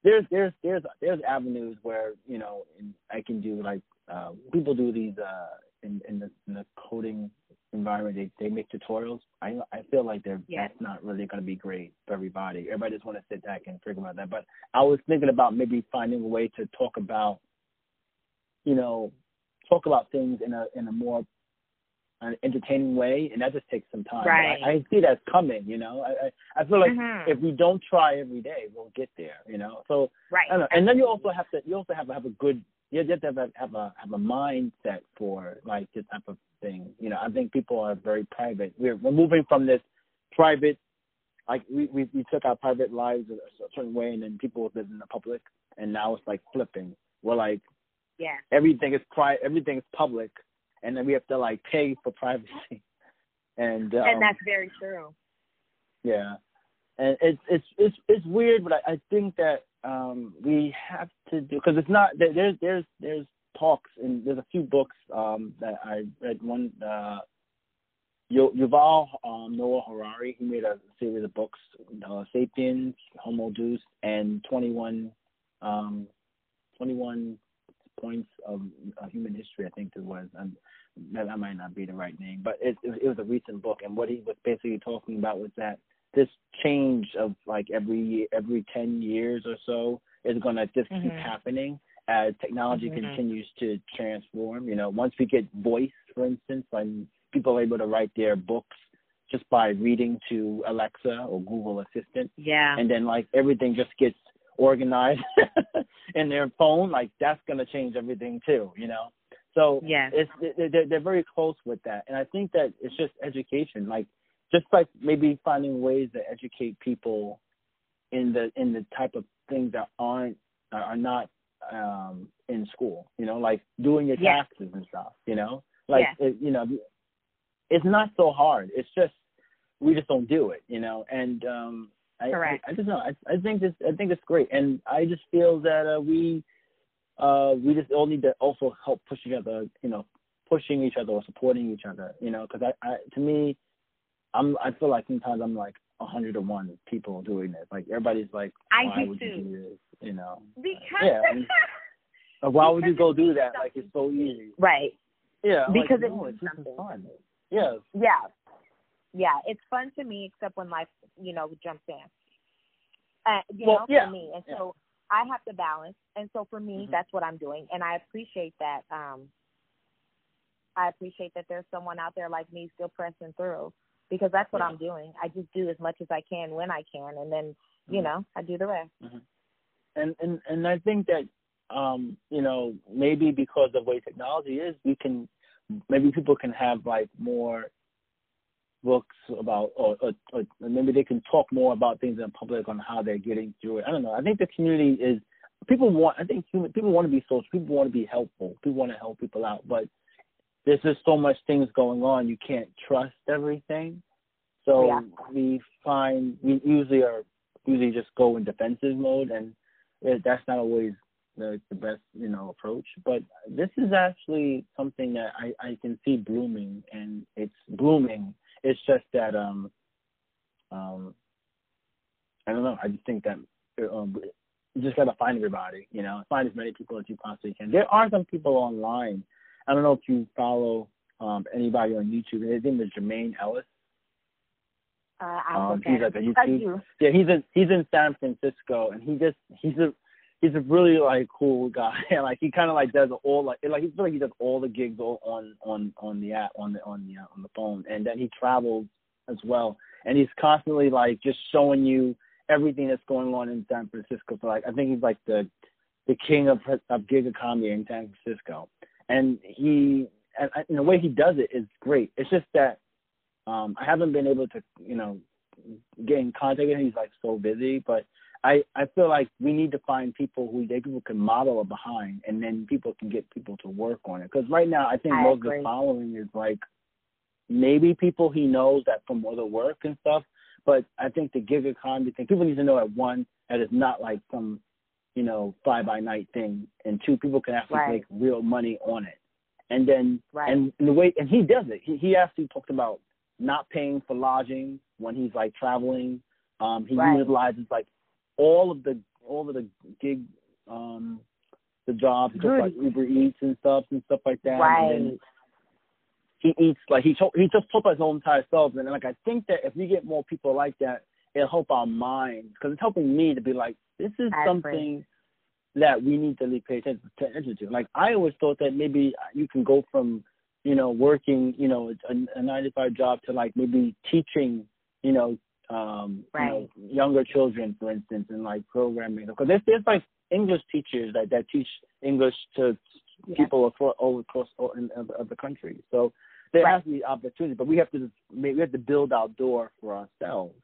there's there's there's there's avenues where you know I can do like uh, people do these uh, in in the, in the coding environment they, they make tutorials i i feel like they're yes. that's not really going to be great for everybody everybody just want to sit back and figure out that but i was thinking about maybe finding a way to talk about you know talk about things in a in a more an entertaining way and that just takes some time right. I, I see that's coming you know i i, I feel like mm-hmm. if we don't try every day we'll get there you know so right I don't know. and then you also have to you also have to have a good you have to have a have a have a mindset for like this type of thing. You know, I think people are very private. We're we're moving from this private, like we we, we took our private lives a, a certain way, and then people live in the public, and now it's like flipping. We're like, yeah, everything is pri everything is public, and then we have to like pay for privacy. And um, and that's very true. Yeah, and it's it's it's it's weird, but I, I think that um, we have to do because it's not there's there's there's talks and there's a few books um, that I read. One uh, Yuval um, Noah Harari he made a series of books, uh, *Sapiens*, *Homo Deus*, and 21 um, 21 points of uh, human history. I think it was. Um, that, might not be the right name, but it, it was a recent book, and what he was basically talking about was that this change of like every every 10 years or so is going to just mm-hmm. keep happening as technology mm-hmm. continues to transform. You know, once we get voice, for instance, when people are able to write their books just by reading to Alexa or Google Assistant, yeah, and then like everything just gets organized in their phone, like that's going to change everything too. You know, so yeah, it's they're, they're very close with that, and I think that it's just education, like just like maybe finding ways to educate people in the in the type of things that aren't are not um in school you know like doing your yeah. taxes and stuff you know like yeah. it, you know it's not so hard it's just we just don't do it you know and um I, Correct. I, I just know I, I think this I think it's great and I just feel that uh, we uh we just all need to also help push each other you know pushing each other or supporting each other you know because I, I to me I'm I feel like sometimes I'm like a hundred to one people doing this. Like everybody's like, I why do would too. you do this? You know? Because yeah. why would you go do that? Like it's so easy. Right. Yeah. Because like, it no, it's something. fun. Yeah. Yeah. Yeah. It's fun to me, except when life, you know, jumps in. Uh, you Well, know, yeah. for me, and Yeah. so I have to balance, and so for me, Mhm. that's what I'm doing, and I appreciate that. Um, I appreciate that there's someone out there like me still pressing through because that's what Yeah. I'm doing. I just do as much as I can when I can, and then you Mhm. know I do the rest. and and and I think that um you know maybe because of the way technology is, we can maybe people can have like more books about or, or, or maybe they can talk more about things in public on how they're getting through it. I don't know. I think the community is people want. I think human, people want to be social. People want to be helpful. People want to help people out, but there's just so much things going on. You can't trust everything. So Yeah. we find we usually are usually just go in defensive mode, and it, that's not always the, the best you know approach. But this is actually something that I, I can see blooming, and it's blooming. It's just that um um I don't know. I just think that um, you just gotta find everybody. You know, find as many people as you possibly can. There are some people online. I don't know if you follow um anybody on YouTube. His name is Jermaine Ellis. Uh, Um, he's like a YouTube yeah, he's in he's in San Francisco, and he just he's a he's a really like cool guy. And like he kind of like does all like like he's like he does all the gigs all on on on the app on the on the uh, on the phone, and then he travels as well, and he's constantly like just showing you everything that's going on in San Francisco. So like I think he's like the the king of of gig economy in San Francisco, and he and, and the way he does it is great. It's just that um I haven't been able to you know get in contact with him. He's like so busy, but I I feel like we need to find people who they people can model it behind, and then people can get people to work on it. Because right now, I think I most of the following is like maybe people he knows that from other work and stuff. But I think the gig economy thing, people need to know at one that it's not like some you know fly by night thing, and two people can actually Right. make real money on it. And then Right. and the way and he does it. He he actually talked about not paying for lodging when he's like traveling. Um, he Right. utilizes like all of the all of the gig um the jobs, just like Uber Eats and stuff and stuff like that. Right. And then he eats like he he just us his own entire self, and like I think that if we get more people like that, it'll help our minds because it's helping me to be like, this is I agree. something that we need to really pay attention, attention to. Like I always thought that maybe you can go from you know working you know a, a nine to five job to like maybe teaching you know um you know, younger children for instance and like programming because there's there's like English teachers that that teach English to Yeah. people across all across all in, of, of the country. So there Right. has to be opportunity, but we have to just, we have to build our door for ourselves,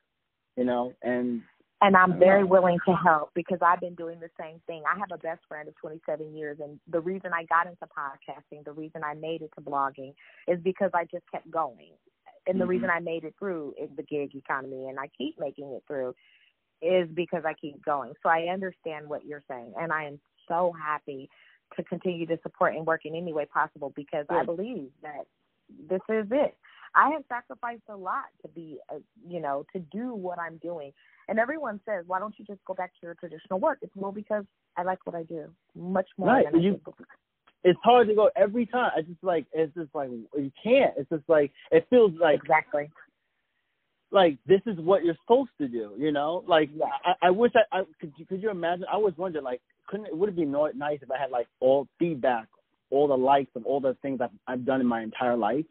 you know. And And I'm very willing to help because I've been doing the same thing. I have a best friend of 27 years, and the reason I got into podcasting, the reason I made it to blogging, is because I just kept going. And the Mhm. reason I made it through is the gig economy, and I keep making it through, is because I keep going. So I understand what you're saying, and I am so happy to continue to support and work in any way possible because I believe that this is it. I have sacrificed a lot to be, uh, you know, to do what I'm doing. And everyone says, why don't you just go back to your traditional work? It's more because I like what I do much more Right, than you- it's hard to go every time. I just like it's just like you can't. It's just like it feels like Exactly. like this is what you're supposed to do, you know? Like Yeah. I, I wish I, I could. you- Could you imagine? I was wondering, like, couldn't it would it be nice if I had like all feedback, all the likes of all the things I've, I've done in my entire life?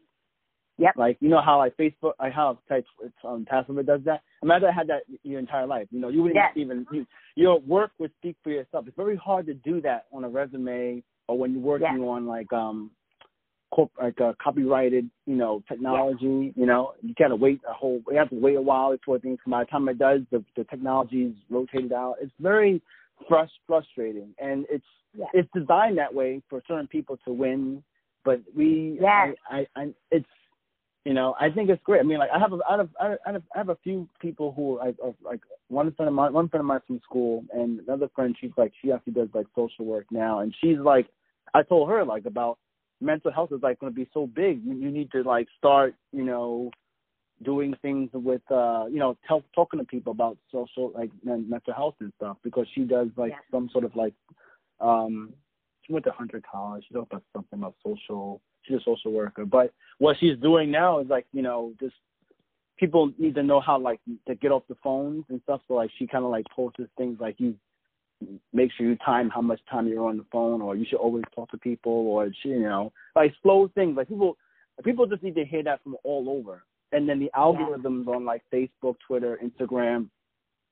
Yep. Like you know how like Facebook, I how type um, Passover does that. Imagine I had that your entire life. You know, you wouldn't Yes. even you, your work would speak for yourself. It's very hard to do that on a resume or when you're working Yes. on like um corp like uh, copyrighted, you know, technology. You know, you gotta wait a whole. You have to wait a while before things come out. By the time it does, the the technology's rotated out. It's very frust- frustrating, and it's Yes. it's designed that way for certain people to win. But we, Yes. I, I, I, it's you know, I think it's great. I mean, like I have a, I have, I have, I have a few people who I, are like one friend of mine, one friend of mine from school, and another friend. She's like, she actually does like social work now, and she's like, I told her like about mental health is like going to be so big. You, you need to like start, you know, doing things with, uh, you know, tell, talking to people about social like men- mental health and stuff because she does like Yeah. some sort of like um she went to Hunter College. She talked about something about social. She's a social worker, but what she's doing now is like you know just people need to know how like to get off the phones and stuff. So like she kind of like posts things like you make sure you time how much time you're on the phone, or you should always talk to people, or she, you know like slow things. Like people people just need to hear that from all over. And then the algorithms on like Facebook, Twitter, Instagram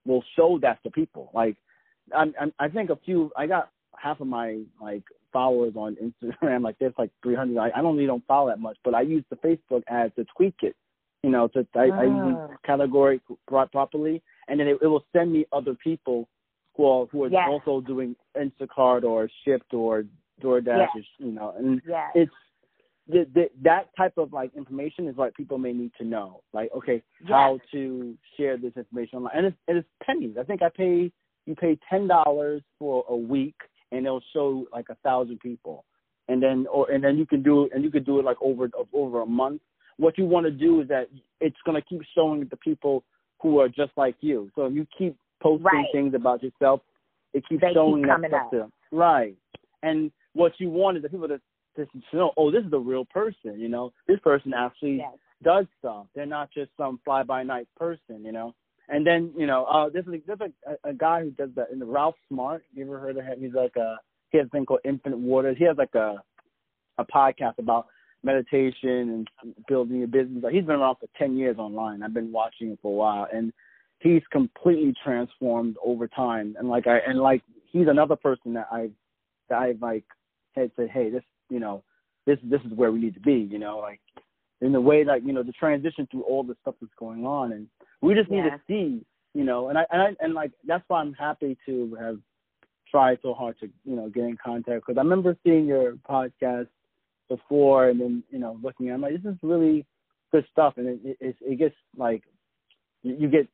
will show that to people. Like I'm I think a few I got half of my like followers on Instagram. Like there's like 300. I, I don't really don't follow that much, but I use the Facebook ads to tweak it. You know, to I, I use ah. category properly, and then it, it will send me other people who are who are yes. also doing Instacart or Shipt or DoorDash. Yes. Or, you know, and yes. it's the, the, that type of like information is what people may need to know. Like, okay, yes. how to share this information online, and it's, and it's pennies. I think I pay you pay ten dollars for a week and it'll show like a thousand people, and then or and then you can do it and you can do it like over over a month. What you want to do is that it's going to keep showing the people who are just like you. So if you keep posting right. things about yourself, it keeps they showing keep that stuff to them. Right. And what you want is the people to, to know, oh, this is a real person. You know, this person actually yes. does stuff. They're not just some fly by night person. You know. And then you know, uh, there's like there's like a, a guy who does that the Ralph Smart. You ever heard of him? He's like a he has a thing called Infinite Waters. He has like a a podcast about meditation and building your business. Like he's been around for ten years online. I've been watching him for a while, and he's completely transformed over time. And like I and like he's another person that I that I've like had said, hey, this you know, this this is where we need to be. You know, like in the way that you know the transition through all the stuff that's going on. And we just need yeah. to see, you know, and I and I and like that's why I'm happy to have tried so hard to you know get in contact. Because I remember seeing your podcast before and then you know looking at it, I'm like this is really good stuff. And it it, it gets like you, you get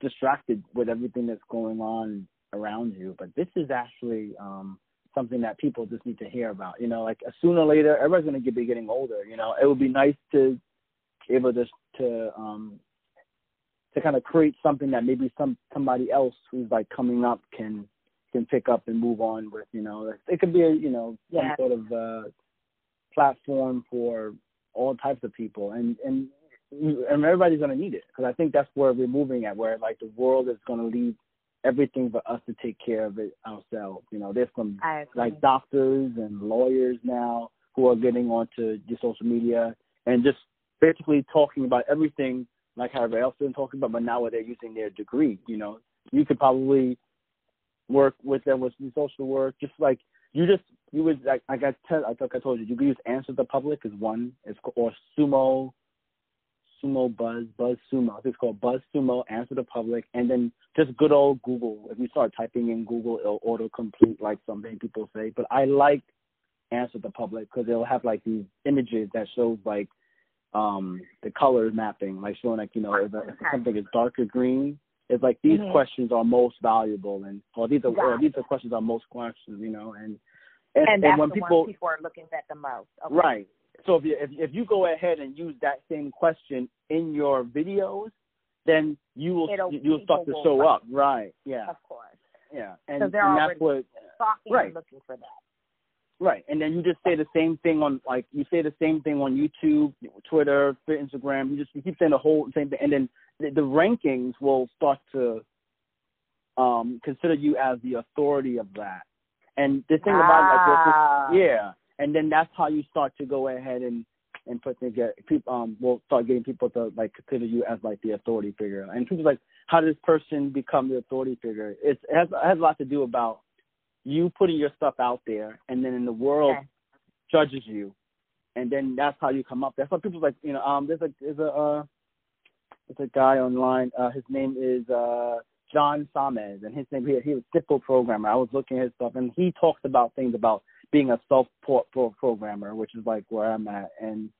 distracted with everything that's going on around you. But this is actually um something that people just need to hear about you know like sooner or later everybody's going to be getting older you know it would be nice to be able to to um to kind of create something that maybe some somebody else who's like coming up can can pick up and move on with. You know, it could be a you know some yeah. sort of uh, platform for all types of people, and and and everybody's gonna need it because I think that's where we're moving at, where like the world is gonna leave everything for us to take care of it ourselves. You know, there's some like doctors and lawyers now who are getting onto your social media and just basically talking about everything like how everybody else been talking about, but now where they're using their degree, you know, you could probably work with them with social work, just like you just you would like, like I tell I think I told you you could use Answer the Public as one, it's or Sumo, Sumo Buzz, Buzz Sumo. It's called Buzz Sumo, Answer the Public, and then just good old Google. If you start typing in Google, it'll auto complete like something people say. But I like Answer the Public because it'll have like these images that shows like um the color mapping, like showing like, you know, if, if something is darker green, it's like these mm-hmm. questions are most valuable and or these are or these are questions are most questions, you know, and and, and, and when the people people are looking at the most. Okay. Right. So if you if if you go ahead and use that same question in your videos, then you will It'll, you'll start to show up. Right. Yeah. Of course. Yeah. And, so they're and already that's what right. looking for that. Right, and then you just say the same thing on like you say the same thing on YouTube, Twitter, Instagram. You just you keep saying the whole same thing, and then the, the rankings will start to um consider you as the authority of that. And the thing about ah. like this, yeah, and then that's how you start to go ahead and and put together people um will start getting people to like consider you as like the authority figure. And people like, how does this person become the authority figure? It's, it has it has a lot to do about you putting your stuff out there, and then in the world okay. judges you, and then that's how you come up. That's why people like you know um there's a there's a uh, there's a guy online. Uh, his name is uh John Sonmez, and his name he he was a programmer. I was looking at his stuff, and he talks about things about being a self-taught programmer, which is like where I'm at, and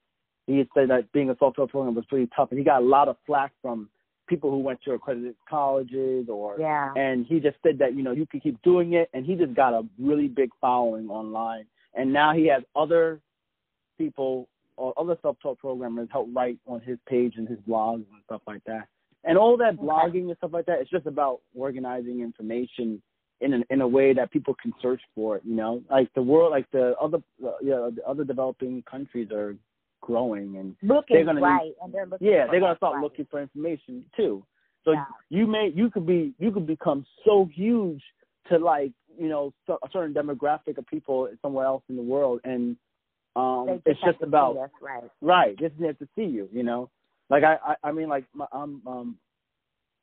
he said that being a self-taught programmer was pretty tough, and he got a lot of flack from people who went to accredited colleges or yeah. and he just said that you know you can keep doing it and he just got a really big following online. And now he has other people or other self-taught programmers help write on his page and his blogs and stuff like that. And all that blogging and stuff like that it's just about organizing information in an, in a way that people can search for it. You know, like the world, like the other uh, you know, the other developing countries are growing and looking they're gonna right, need, and they're looking. yeah, they're gonna start right. looking for information too. So Yeah. you may you could be you could become so huge to like you know so- a certain demographic of people somewhere else in the world, and um, it's just about us, right. right. Just need to see you. You know, like I I, I mean like my um um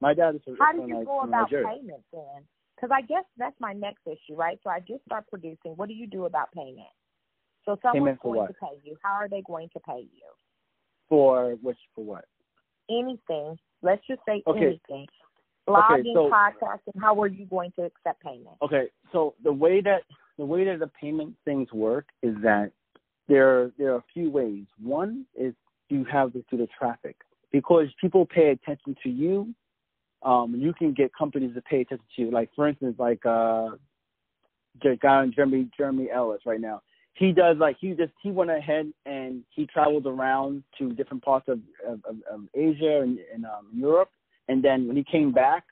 my dad is How from, do you like, go about Nigeria. payment then? Because I guess that's my next issue, right? So I just start producing. What do you do about payment? So someone's Payment going what? to pay you. How are they going to pay you? for which for what? Anything. Let's just say Okay. anything. Blogging, so- podcasting. How are you going to accept payment? Okay, so the way that the way that the payment things work is that there there are a few ways. One is you have to do the traffic because people pay attention to you. Um, you can get companies to pay attention to you. Like for instance, like uh, the guy on Jeremy Jeremy Ellis right now. He does like he just he went ahead and he traveled around to different parts of of, of, of Asia and, and um, Europe, and then when he came back,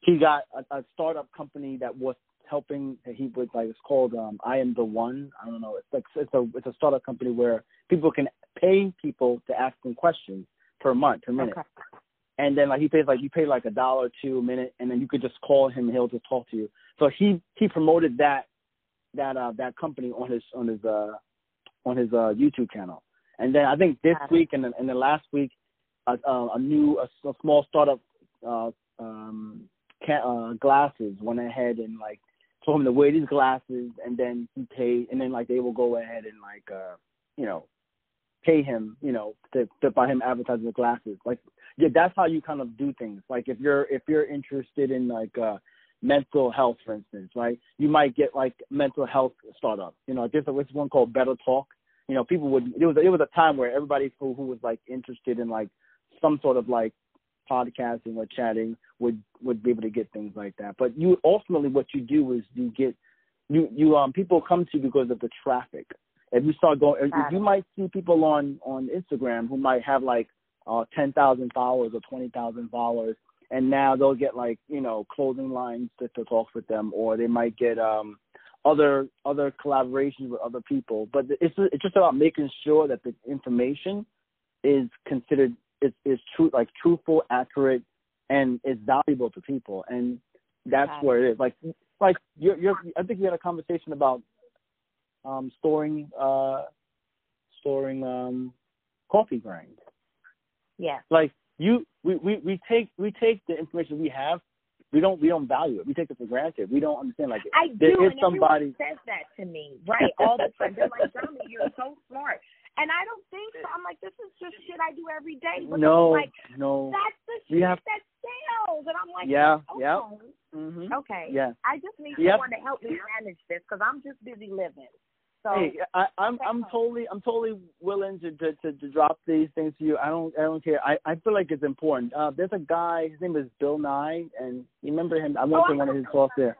he got a, a startup company that was helping he was like it's called um I am the one. I don't know. It's like it's a it's a startup company where people can pay people to ask them questions per month, per minute. Okay. And then like he pays like you pay like a dollar two a minute and then you could just call him and he'll just talk to you. So he he promoted that that uh that company on his on his uh on his uh YouTube channel. And then I think this week and then and the last week a, a, a new a, a small startup uh um ca- uh glasses went ahead and like told him to wear these glasses and then he paid and then like they will go ahead and like uh you know pay him you know to to buy him advertising the glasses like yeah that's how you kind of do things like if you're if you're interested in like uh mental health for instance right you might get like mental health startup you know there's this one called better talk you know people would it was it was a time where everybody who who was like interested in like some sort of like podcasting or chatting would would be able to get things like that. But you ultimately what you do is you get you you um people come to you because of the traffic. If you start going, if you might see people on on Instagram who might have like uh ten thousand followers or twenty thousand followers, and now they'll get like you know clothing lines to, to talk with them, or they might get um other other collaborations with other people. But it's it's just about making sure that the information is considered is is true like truthful, accurate, and is valuable to people. And that's it. where it is. Like like you're you're I think we had a conversation about um storing uh storing um coffee grinds. Yes. Like you we, we, we take we take the information we have we don't we don't value it. We take it for granted. We don't understand like I there do, is and somebody says that to me, right, all the time. They're like, "Jeremy, you're so smart," and I don't think so. I'm like, "This is just shit I do every day." But no like, no that's the shit have- that sells, and I'm like, Yeah, okay, yeah. mhm okay. yeah I just need someone to help me manage this because I'm just busy living. So Hey, I, I'm I'm totally I'm totally willing to, to to to drop these things to you. I don't I don't care. I I feel like it's important. Uh, there's a guy. His name is Bill Nye, and you remember him? I went Oh, to I one of his talks there.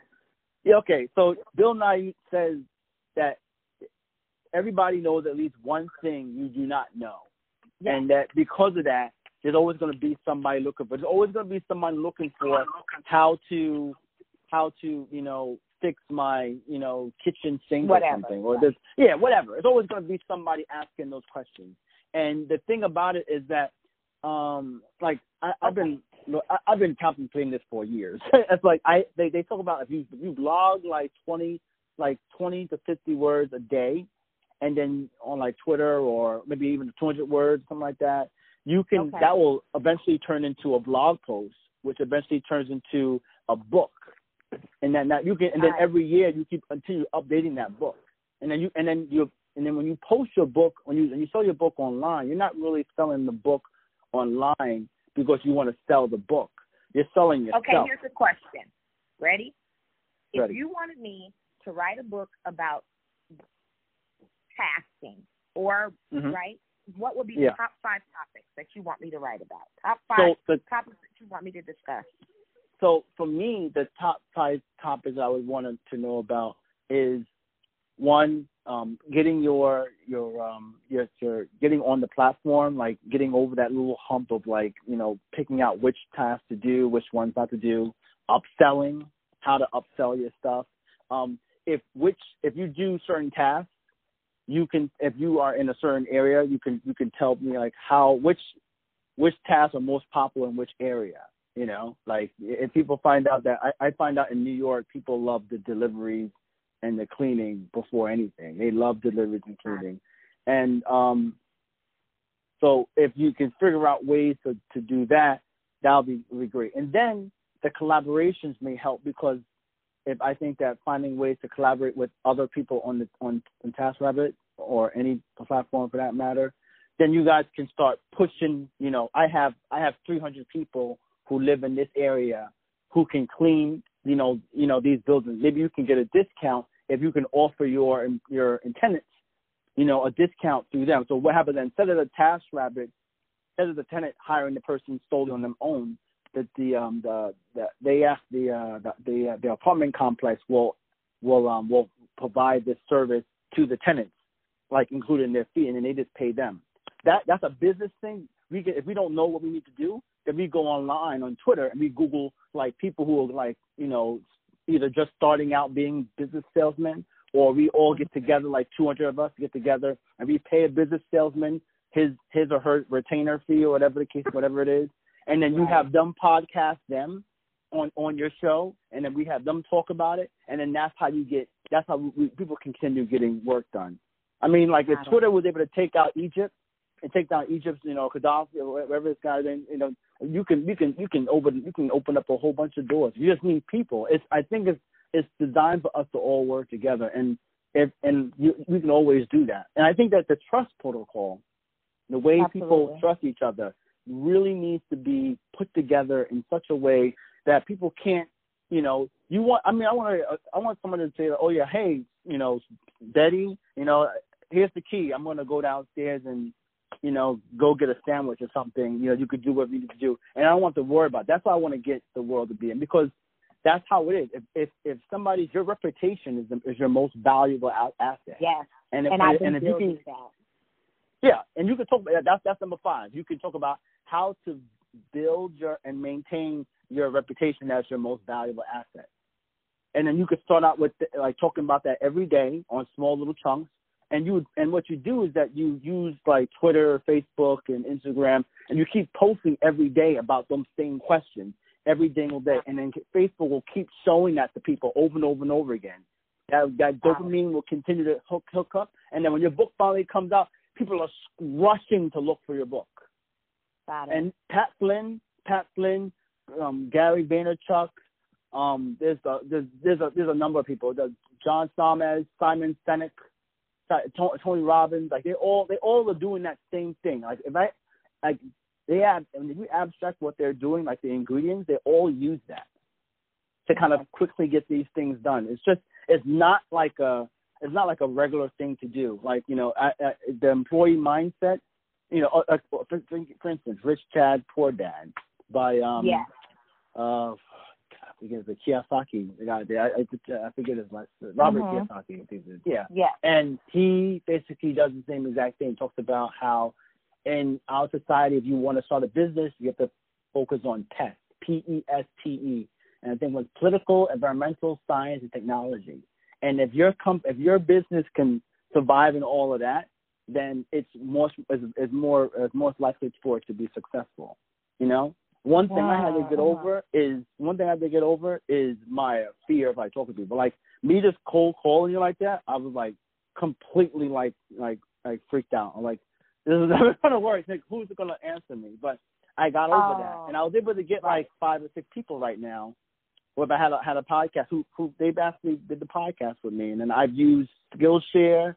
Yeah. Okay. So Bill Nye says that everybody knows at least one thing you do not know, Yeah. and that because of that, there's always going to be somebody looking for. There's always going to be someone looking for how to how to you know fix my you know kitchen sink Whatever, or something or this yeah whatever. It's always going to be somebody asking those questions. And the thing about it is that um like I, I've been I, I've been contemplating this for years. It's like I they they talk about if you if you blog like twenty like twenty to fifty words a day and then on like Twitter or maybe even 200 words something like that you can Okay. that will eventually turn into a blog post which eventually turns into a book and then that you can and then every year you keep continue updating that book and then you and then you and then when you post your book when you when you sell your book online you're not really selling the book online because you want to sell the book you're selling yourself Okay, here's a question. Ready? Ready. If you wanted me to write a book about casting or Mhm. right, what would be Yeah. the top five topics that you want me to write about? Top five so the topics that you want me to discuss. So for me, the top five topics I would want to know about is one, um, getting your your um your your getting on the platform, like getting over that little hump of like you know picking out which tasks to do, which ones not to do, upselling, how to upsell your stuff. Um, if which if you do certain tasks, you can if you are in a certain area, you can you can tell me like how which which tasks are most popular in which area. You know, like if people find out that I, I find out in New York, people love the deliveries and the cleaning before anything. They love deliveries and cleaning, and um, so if you can figure out ways to to do that, that'll be really great. And then the collaborations may help because if I think that finding ways to collaborate with other people on the on, on TaskRabbit or any platform for that matter, then you guys can start pushing. You know, I have I have 300 people who live in this area who can clean. You know, you know these buildings. Maybe you can get a discount if you can offer your your tenants, you know, a discount through them. So what happens then? Instead of the TaskRabbit, instead of the tenant hiring the person solely on their own, that the um the, the they ask the uh the the, uh, the apartment complex will will um will provide this service to the tenants, like including their fee, and then they just pay them. That that's a business thing. We get if we don't know what we need to do, then we go online on Twitter and we Google like people who are like you know either just starting out being business salesmen, or we all get together like 200 of us get together and we pay a business salesman his his or her retainer fee or whatever the case, whatever it is, and then you have them podcast them on on your show, and then we have them talk about it, and then that's how you get that's how we, people continue getting work done. I mean, like if Twitter was able to take out Egypt and take down Egypt's, you know, Gaddafi or whatever this guy, then you know, you can you can you can open you can open up a whole bunch of doors. You just need people. It's I think it's it's designed for us to all work together, and if and you we can always do that. And I think that the trust protocol, the way Absolutely. people trust each other, really needs to be put together in such a way that people can't, you know, you want. I mean, I want to. I want someone to say, "Oh yeah, hey, you know, Betty, you know, here's the key. I'm going to go downstairs and, you know, go get a sandwich or something. You know, you could do what you need to do, and I don't want to worry about. It. That's why I want to get the world to be in because that's how it is. If if, if somebody's your reputation is the, is your most valuable asset. Yes. And if, and, I've been and if you can, that. Yeah, and you can talk. About, that that's that's number five. You can talk about how to build your and maintain your reputation as your most valuable asset. And then you could start out with like talking about that every day on small little chunks. And you and what you do is that you use like Twitter, Facebook, and Instagram, and you keep posting every day about them same questions every single day. And then Facebook will keep showing that to people over and over and over again. That that dopamine will continue to hook hook up. And then when your book finally comes out, people are rushing to look for your book. Got it. And Pat Flynn, Pat Flynn, um, Gary Vaynerchuk, um, there's a there's there's a there's a number of people. There's John Sonmez, Simon Sinek, Tony Robbins. Like they all they all are doing that same thing. Like if I like they have and if you abstract what they're doing, like the ingredients, they all use that to kind of quickly get these things done. It's just it's not like a it's not like a regular thing to do. Like you know, I, I, the employee mindset you know, uh, uh for, for instance, Rich Dad Poor Dad by um yeah. uh I forget the Kiyosaki the guy there. I, I, I forget his last Robert mm-hmm. Kiyosaki. Yeah. Yeah. And he basically does the same exact thing. Talks about how in our society, if you want to start a business, you have to focus on PEST, P E S T E. And I think was political, environmental, science, and technology. And if your comp- if your business can survive in all of that, then it's more is, is more is most likely for it to be successful. You know, one thing I had to get over is one thing I had to get over is my fear of like talking to people. Like me just cold calling you like that, I was like completely like like like freaked out. I'm like, this is never gonna work. Like who's gonna answer me? But I got over oh. that, and I was able to get like five or six people right now. Well, I had a had a podcast who who they've actually did the podcast with me, and then I've used Skillshare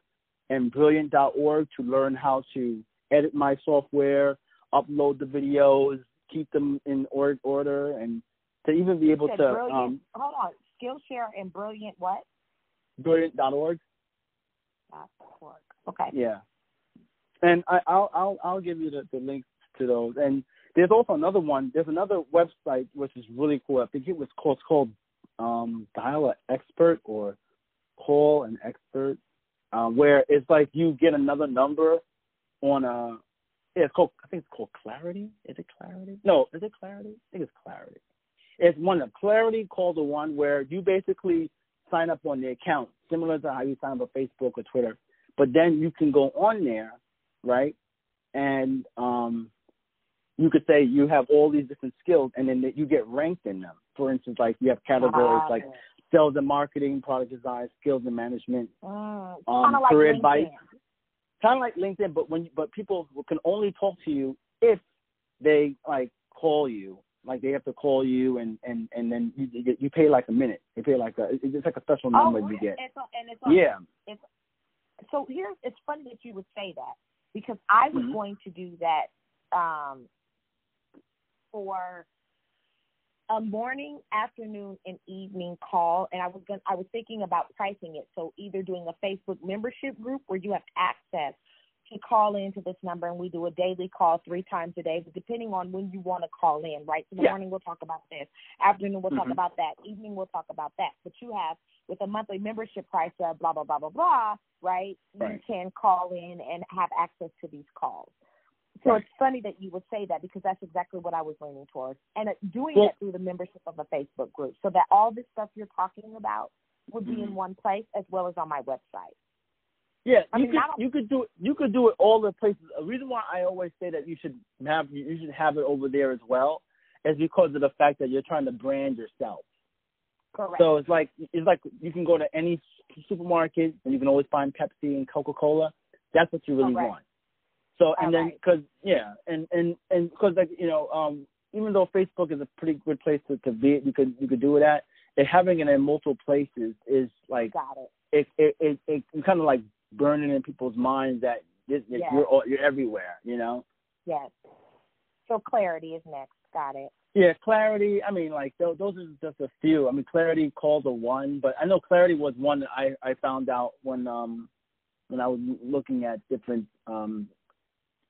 and brilliant.org to learn how to edit my software, upload the videos, keep them in order, and to even be able to. Brilliant. Um, Hold on, Skillshare and Brilliant what? Brilliant.org. org. Okay. Yeah, and I, I'll I'll I'll give you the, the links to those. And there's also another one. There's another website which is really cool. I think it was called, called um, Dial an Expert or Call an Expert um, where it's like you get another number on a. Yeah, it's called. I think it's called Clarity. Is it Clarity? No, is it Clarity? I think it's Clarity. It's one of Clarity called the one where you basically sign up on the account, similar to how you sign up on Facebook or Twitter. But then you can go on there, right? And um, you could say you have all these different skills, and then you get ranked in them. For instance, like you have categories like sales and marketing, product design, skills and management, mm, um, like career LinkedIn. advice. Kind of like LinkedIn, but when but people can only talk to you if they like call you. Like they have to call you, and and and then you you, you pay like a minute. You pay like a it's like a special Oh, number really? you get. It's on, and it's on, Yeah. It's, so here's it's funny that you would say that because I was Mhm. going to do that um for a morning, afternoon, and evening call, and I was going I was thinking about pricing it. So either doing a Facebook membership group where you have access to call into this number, and we do a daily call three times a day, but depending on when you want to call in, right? So the Yeah. morning we'll talk about this, afternoon we'll talk Mhm. about that, evening we'll talk about that. But you have with a monthly membership price of blah blah blah blah blah, right? You can call in and have access to these calls. So it's funny that you would say that because that's exactly what I was leaning towards, and uh, doing that through the membership of a Facebook group, so that all this stuff you're talking about would be in Mhm. one place as well as on my website. Yeah, I you mean, could you could do it you could do it all the places. The reason why I always say that you should have you should have it over there as well is because of the fact that you're trying to brand yourself. Correct. So it's like it's like you can go to any supermarket and you can always find Pepsi and Coca Cola. That's what you really Correct. want. So and then because yeah, and and and because like you know, um, even though Facebook is a pretty good place to, to be, you could you could do it at. It having it in multiple places is like Got it. it it it, it, it kind of like burning in people's minds that this, Yeah. you're all, you're everywhere. You know. Yes. So clarity is next. Got it. Yeah, Clarity. I mean, like those, those are just a few. I mean, Clarity called the one, but I know Clarity was one that I I found out when um when I was looking at different um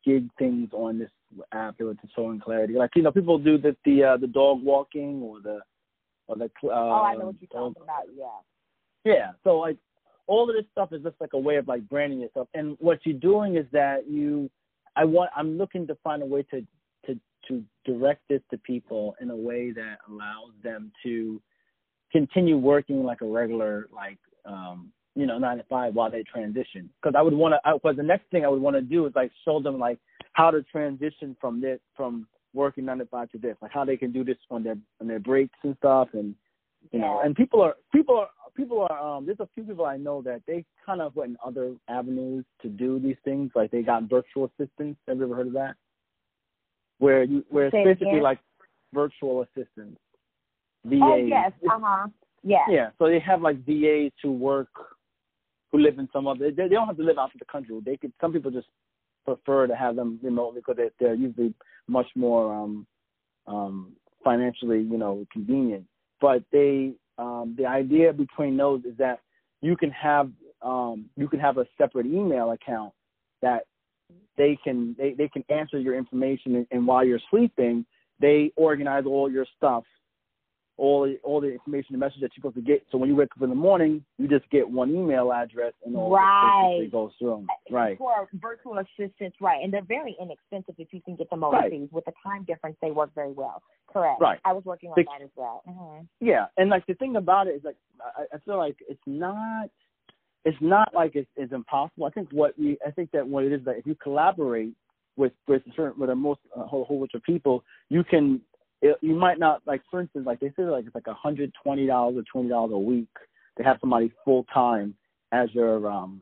gig things on this app. It was showing Clarity. Like you know, people do the the uh, the dog walking or the or the uh, oh, I know what you're talking about. Yeah. yeah. So like all of this stuff is just like a way of like branding yourself. And what you're doing is that you I want I'm looking to find a way to to to direct this to people in a way that allows them to continue working like a regular like um you know nine to five while they transition because i would want to because the next thing i would want to do is like show them like how to transition from this from working nine to five to this like how they can do this on their on their breaks and stuff and you know and people are people are people are um there's a few people i know that they kind of went in other avenues to do these things like they got virtual assistants have you ever heard of that where you where it's basically like virtual assistants VAs. Oh yes. Uh huh. Yeah. Yeah, so they have like VAs who work, who live in some other. They, they don't have to live out of the country. They could. Some people just prefer to have them remotely because they're, they're usually much more um, um, financially, you know, convenient. But they, um, the idea between those is that you can have um, you can have a separate email account that they can they, they can answer your information and, and while you're sleeping, they organize all your stuff all the all the information, the message that you're supposed to get. So when you wake up in the morning, you just get one email address and all Right. the goes through. Right. For virtual assistants, right, and they're very inexpensive if you can get them Right. overseas. With the time difference, they work very well. Correct. Right. I was working on Six- that as well. hmm Yeah, and like the thing about it is like I, I feel like it's not it's not like it's, it's impossible. I think what we I think that what it is that if you collaborate with with certain with a most a whole, whole bunch of people, you can it, you might not like for instance like they say like it's like a hundred twenty dollars or twenty dollars a week to have somebody full time as your um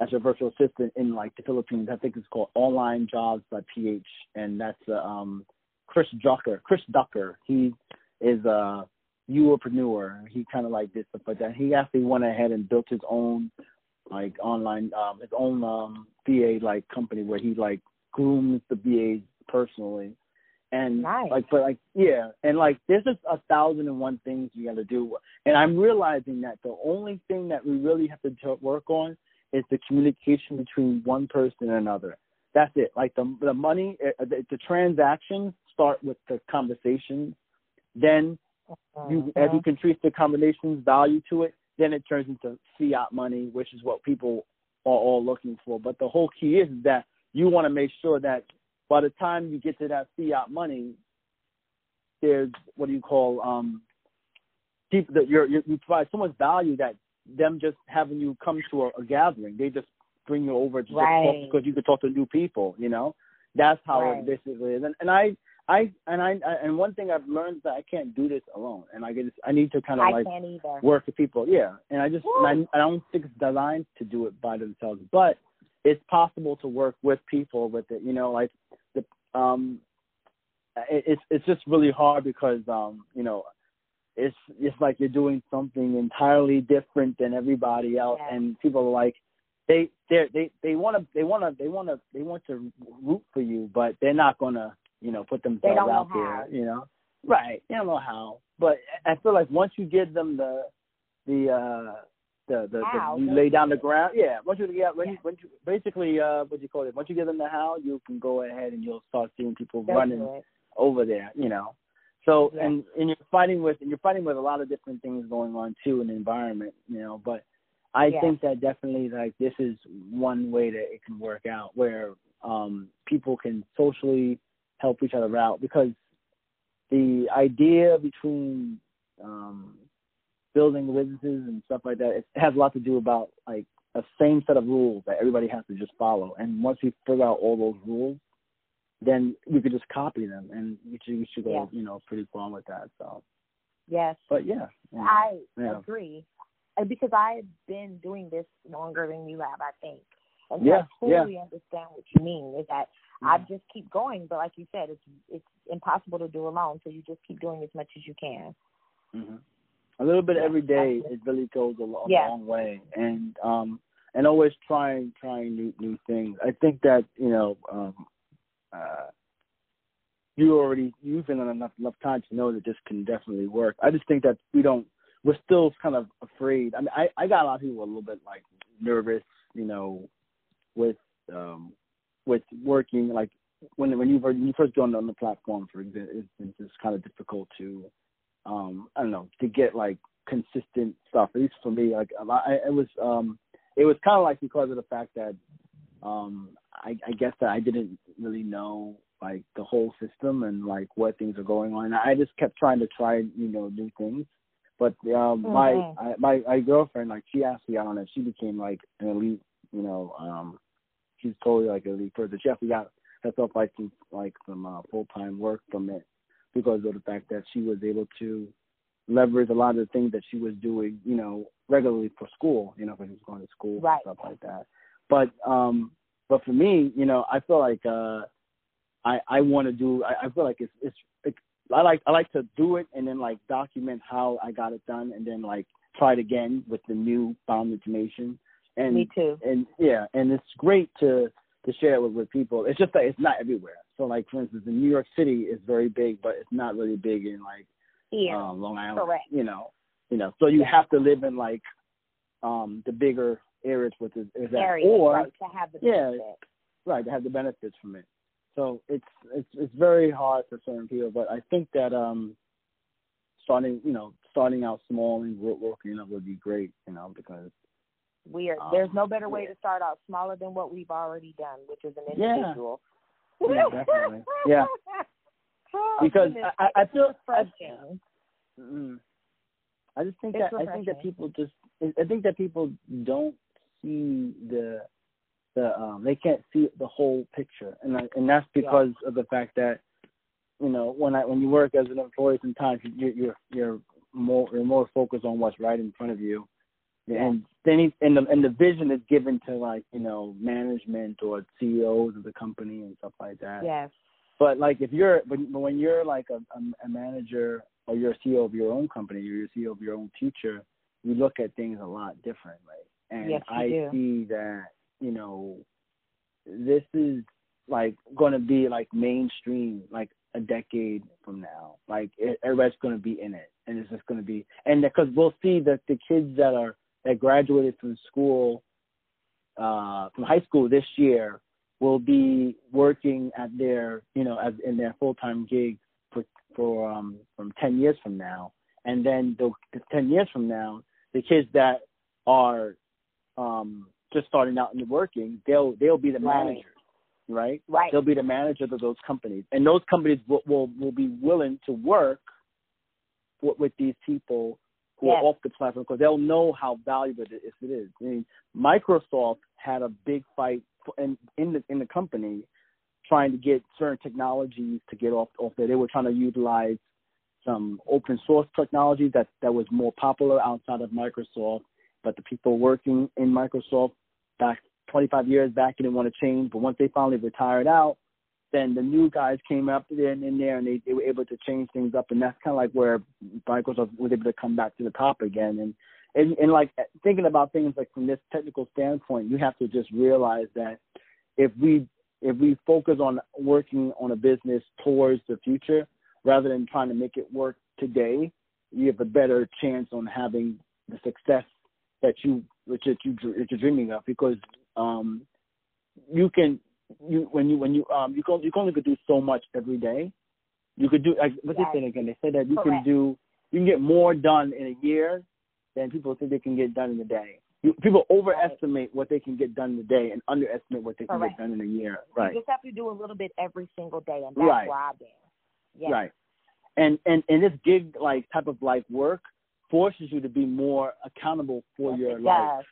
as your virtual assistant in like the Philippines. I think it's called Online Jobs by PH, and that's uh, um Chris Ducker. Chris Ducker. He is a Youpreneur. He kind of like did stuff like that. He actually went ahead and built his own like online um his own um VA like company where he like grooms the VAs personally. And Nice. like but like yeah, and like there's just a thousand and one things you gotta do. And I'm realizing that the only thing that we really have to work on is the communication between one person and another. That's it. Like the the money, uh, the, the transactions start with the conversations. Then you, as you can trace the combinations value to it, then it turns into fiat money, which is what people are all looking for. But the whole key is that you want to make sure that by the time you get to that fiat money, there's what do you call um people that you're, you're you provide so much value that them just having you come to a, a gathering, they just bring you over to right. talk because you could talk to new people. You know, that's how right. it basically is. And, and I I and I and one thing I've learned is that I can't do this alone, and I get I need to kind of I like work with people. Yeah, and I just and I, I don't think it's designed to do it by themselves, but it's possible to work with people with it. You know, like um, it, it's it's just really hard because um, you know, it's it's like you're doing something entirely different than everybody else, Yeah. and people are like. They they they they want to they want to they want to they want to root for you, but they're not gonna you know put themselves out how. there. You know, right? They don't know how, but I feel like once you give them the the uh the the, How, the you lay down the ground, yeah. Once you yeah when Yeah. you when you basically uh what do you call it? Once you give them the how, you can go ahead and you'll start seeing people They'll running it. over there. You know. So Yeah. and and you're fighting with and you're fighting with a lot of different things going on too in the environment, you know. But I Yeah. think that definitely like this is one way that it can work out where um people can socially help each other out because the idea between um building businesses and stuff like that it has a lot to do about like a same set of rules that everybody has to just follow and once we figure out all those rules then we could just copy them and we should, we should go Yeah. you know pretty far with that so Yes. but yeah, yeah. I Yeah. agree. Because I've been doing this longer than you have, I think. And Yeah, I totally understand what you mean. Is that I just keep going, but like you said, it's it's impossible to do alone. So you just keep doing as much as you can. hmm A little bit Yeah, every day, absolutely. it really goes a, lo- a Yeah. long way, and um, and always trying trying new new things. I think that you know, um, uh, you already you've been on enough enough time to know that this can definitely work. I just think that we don't. We're still kind of afraid. I mean, I I got a lot of people a little bit like nervous, you know, with um with working like when when you when you first go on the platform for example, it's, kind of difficult to um I don't know to get like consistent stuff. At least for me, like a lot, I, it was um it was kind of like because of the fact that um I, I guess that I didn't really know like the whole system and like what things are going on. And I just kept trying to try you know new things. But um my Mhm. I, my my girlfriend like she actually got on it. She became like an elite you know um she's totally like an elite person. She actually got herself like some like some uh, full time work from it because of the fact that she was able to leverage a lot of the things that she was doing, you know, regularly for school, you know, when she was going to school Right. and stuff like that. But um but for me, you know, I feel like uh I I want to do I, I feel like it's it's it, I like I like to do it and then like document how I got it done and then like try it again with the new found information and Me too. and yeah, and it's great to to share it with, with people. It's just that it's not everywhere. So like for instance, in New York City is very big, but it's not really big in like Here. um, Long Island. Correct. You know, you know. So you have to live in like um the bigger areas with it, is that or right, to have the yeah, right to have the benefits from it. So it's it's it's very hard for certain people, but I think that um starting you know starting out small and working up would be great. You know because We are. Um, there's no better way yeah. to start out smaller than what we've already done, which is an individual. Yeah, definitely. Yeah. Oh, Because. I- I- I feel-. Mm. I just think It's that I think that people just I think that people don't see the the um they can't see the whole picture and I, and that's because of the fact that you know when I when you work as an employee sometimes you're you're you're more you're more focused on what's right in front of you and then he, and the and the vision is given to like you know management or CEOs of the company and stuff like that yes. but like if you're when when you're like a, a, a manager or you're a CEO of your own company, or you're a CEO of your own future, you look at things a lot differently. And Yes, I do. see that you know this is like going to be like mainstream like a decade from now. Like it, everybody's going to be in it, and it's just going to be and because we'll see that the kids that are that graduated from school uh from high school this year will be working at their you know as in their full time gig for for um from ten years from now and then the, the ten years from now the kids that are um just starting out and working they'll they'll be the Right. managers right? Right. They'll be the managers of those companies, and those companies will will, will be willing to work with, with these people who Yes. are off the platform because they'll know how valuable it is. It is. I mean, Microsoft had a big fight in in the in the company trying to get certain technologies to get off off there. They were trying to utilize some open source technology that that was more popular outside of Microsoft, but the people working in Microsoft back 25 years back didn't want to change. But once they finally retired out, then the new guys came up and in there and they, they were able to change things up and that's kind of like where Microsoft was able to come back to the top again. And and, and like thinking about things like from this technical standpoint, you have to just realize that if we if we focus on working on a business towards the future rather than trying to make it work today, you have a better chance on having the success that you which that you that you're dreaming of because um you can you when you when you um you can you can only could do so much every day. You could do like what Yes. they say again. They say that you Correct. can do you can get more done in a year than people think they can get done in a day. You, people overestimate what they can get done in a day and underestimate what they can Correct. get done in a year. Right. You just have to do a little bit every single day, and that's Right. I've been. Yeah. Right. And and and this gig like type of like work forces you to be more accountable for Yes, your life. does.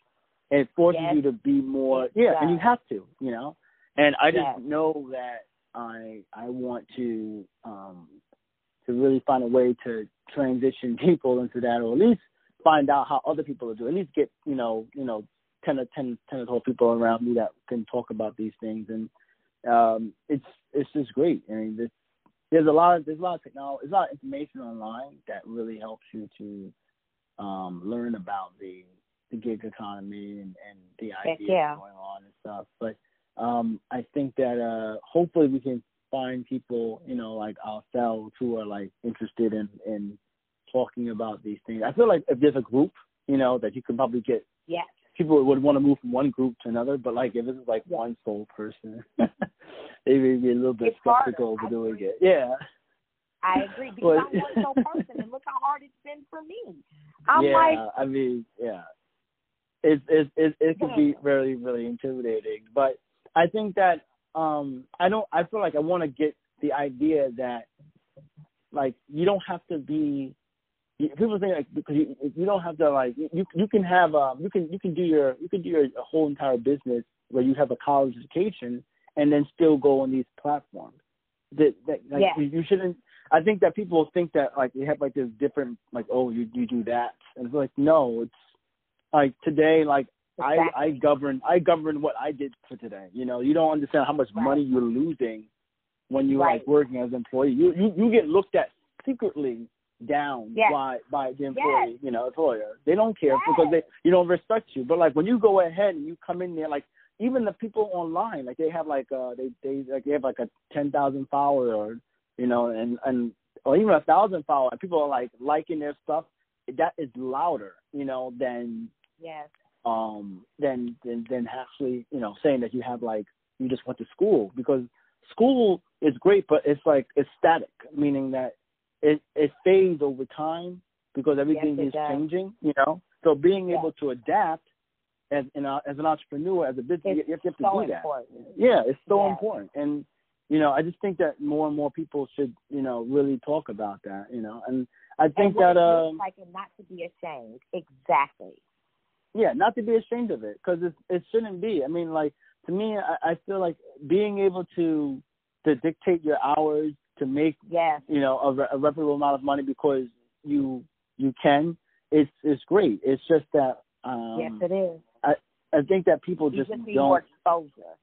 And it forces Yes, you to be more yeah, and you have to, you know. And I just Yes. know that I I want to um to really find a way to transition people into that or at least find out how other people are doing. At least get, you know, you know, ten or ten ten or twelve people around me that can talk about these things and um it's it's just great. I mean this there's a lot of there's a lot of technology there's a lot of information online that really helps you to um learn about the the gig economy and, and the ideas yeah. going on and stuff. But um I think that uh hopefully we can find people, you know, like ourselves who are like interested in in talking about these things. I feel like if there's a group, you know, that you can probably get Yes. people would want to move from one group to another, but like if it's like Yeah. one sole person, they may be a little bit It's harder. skeptical I doing agree. it. Yeah. I agree because Well- I'm one sole person, and look how hard it's been for me. I'm yeah, like, I mean, yeah. It's it's it, it can be really really intimidating, but I think that um I don't I feel like I want to get the idea that like you don't have to be people think like because you you don't have to like you you can have um you can you can do your you can do your whole entire business where you have a college education and then still go on these platforms that that like Yeah. you, you shouldn't I think that people think that like they have like this different like oh you you do that and it's like no it's like today like I I govern I govern what I did for today. You know you don't understand how much Right. money you're losing when you're Right. like working as an employee. You you you get looked at secretly down Yes. by by the employee you know employer. They don't care because they you don't respect you. But like when you go ahead and you come in there like even the people online like they have like uh they they like they have like a ten thousand follower or you know and and or even a thousand follower. And people are like liking their stuff. That is louder you know than yes, um than than than actually you know saying that you have like you just went to school because school is great but it's like it's static meaning that it it fades over time because everything is does. changing you know so being Yeah. able to adapt as know as an entrepreneur as a business you it's you have to so do that important. yeah it's so Yeah. important and you know i just think that more and more people should you know really talk about that you know and i think and that um like and not to be ashamed. Exactly. Yeah, not to be ashamed of it because it it shouldn't be. I mean, like to me, I, I feel like being able to to dictate your hours to make Yes. you know a, re- a reputable amount of money because you you can. It's it's great. It's just that um, yes, it is. I I think that people You just, just need don't. more exposure.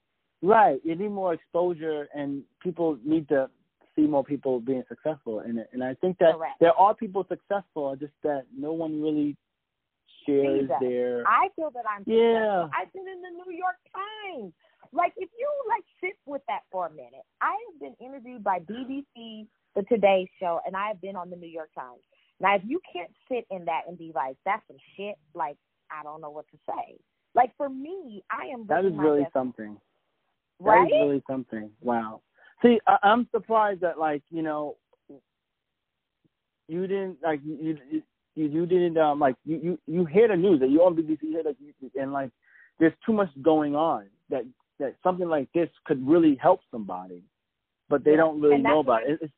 Right, you need more exposure, and people need to see more people being successful in it. And I think that Correct. there are people successful, just that no one really shares that. their. I feel that I'm Yeah. successful. I've been in the New York Times. Like if you like sit with that for a minute, I have been interviewed by BBC, the Today Show, and I have been on the New York Times. Now, if you can't sit in that and be like, "That's some shit," like I don't know what to say. Like for me, I am That is really best- something. right. That is really something. Wow. See, I, I'm surprised that like you know, you didn't like you you you, you didn't um like you you you hear the news that you on BBC hear you, and like there's too much going on that that something like this could really help somebody, but they don't really know about it. It's,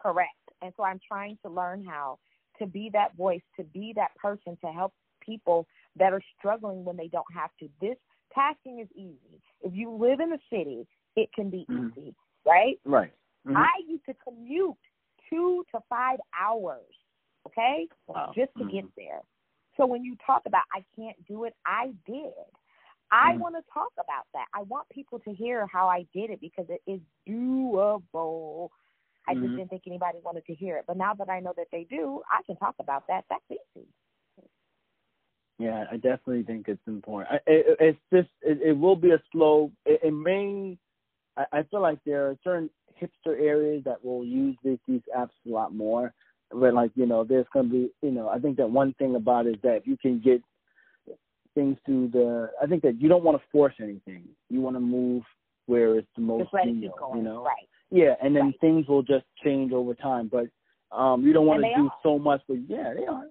correct. And so I'm trying to learn how to be that voice, to be that person to help people that are struggling when they don't have to. This tasking is easy. If you live in the city, it can be mm-hmm. easy, right? Right. Mm-hmm. I used to commute two to five hours, okay, wow. just to mm-hmm. get there. So when you talk about I can't do it, I did. I mm-hmm. want to talk about that. I want people to hear how I did it because it is doable. I just Mm-hmm. didn't think anybody wanted to hear it. But now that I know that they do, I can talk about that. That's easy. Yeah, I definitely think it's important. I, it, it's just it, it will be a slow. It, it may. I, I feel like there are certain hipster areas that will use these these apps a lot more. But like you know, there's going to be you know. I think that one thing about it is that if you can get things to the. I think that you don't want to force anything. You want to move where it's the most Just let it genial. going. You know. Right. Yeah, and then Right. things will just change over time. But um you don't want to do are. so much. But yeah, they are.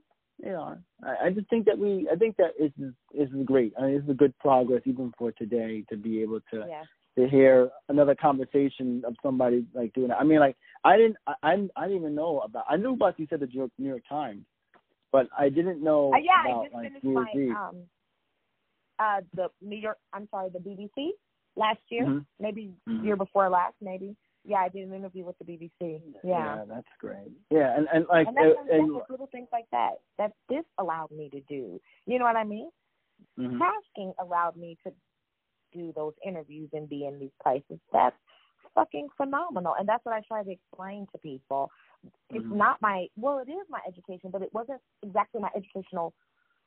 They are. I, I just think that we. I think that is is great. I mean, it's a good progress even for today to be able to Yeah. To hear another conversation of somebody like doing it. I mean, like I didn't. I I, I didn't even know about. I knew about you said the New York, New York Times, but I didn't know Uh, yeah, I about just like finished my um uh the New York I'm sorry, the BBC last year. Mhm. Maybe Mhm. year before last, maybe. Yeah, I did an interview with the BBC. Yeah. that's great. Yeah, and and like and that's, uh, and, little things like that that this allowed me to do. You know what I mean? mhm. Tasking allowed me to do those interviews and be in these places. That's fucking phenomenal. And that's what I try to explain to people. It's Mhm. not my well, it is my education, but it wasn't exactly my educational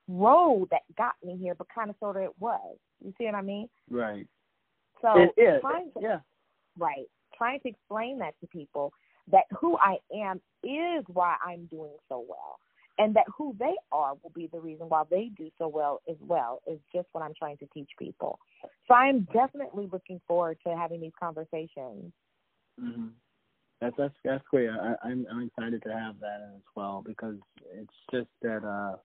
road that got me here, but kind of sort of it was. You see what I mean? right. So It- trying to yeah. right, trying to explain that to people that who I am is why I'm doing so well. And that who they are will be the reason why they do so well as well is just what I'm trying to teach people. So I'm definitely looking forward to having these conversations. hmm That's that's that's great. I, I'm I'm excited to have that as well because it's just that uh,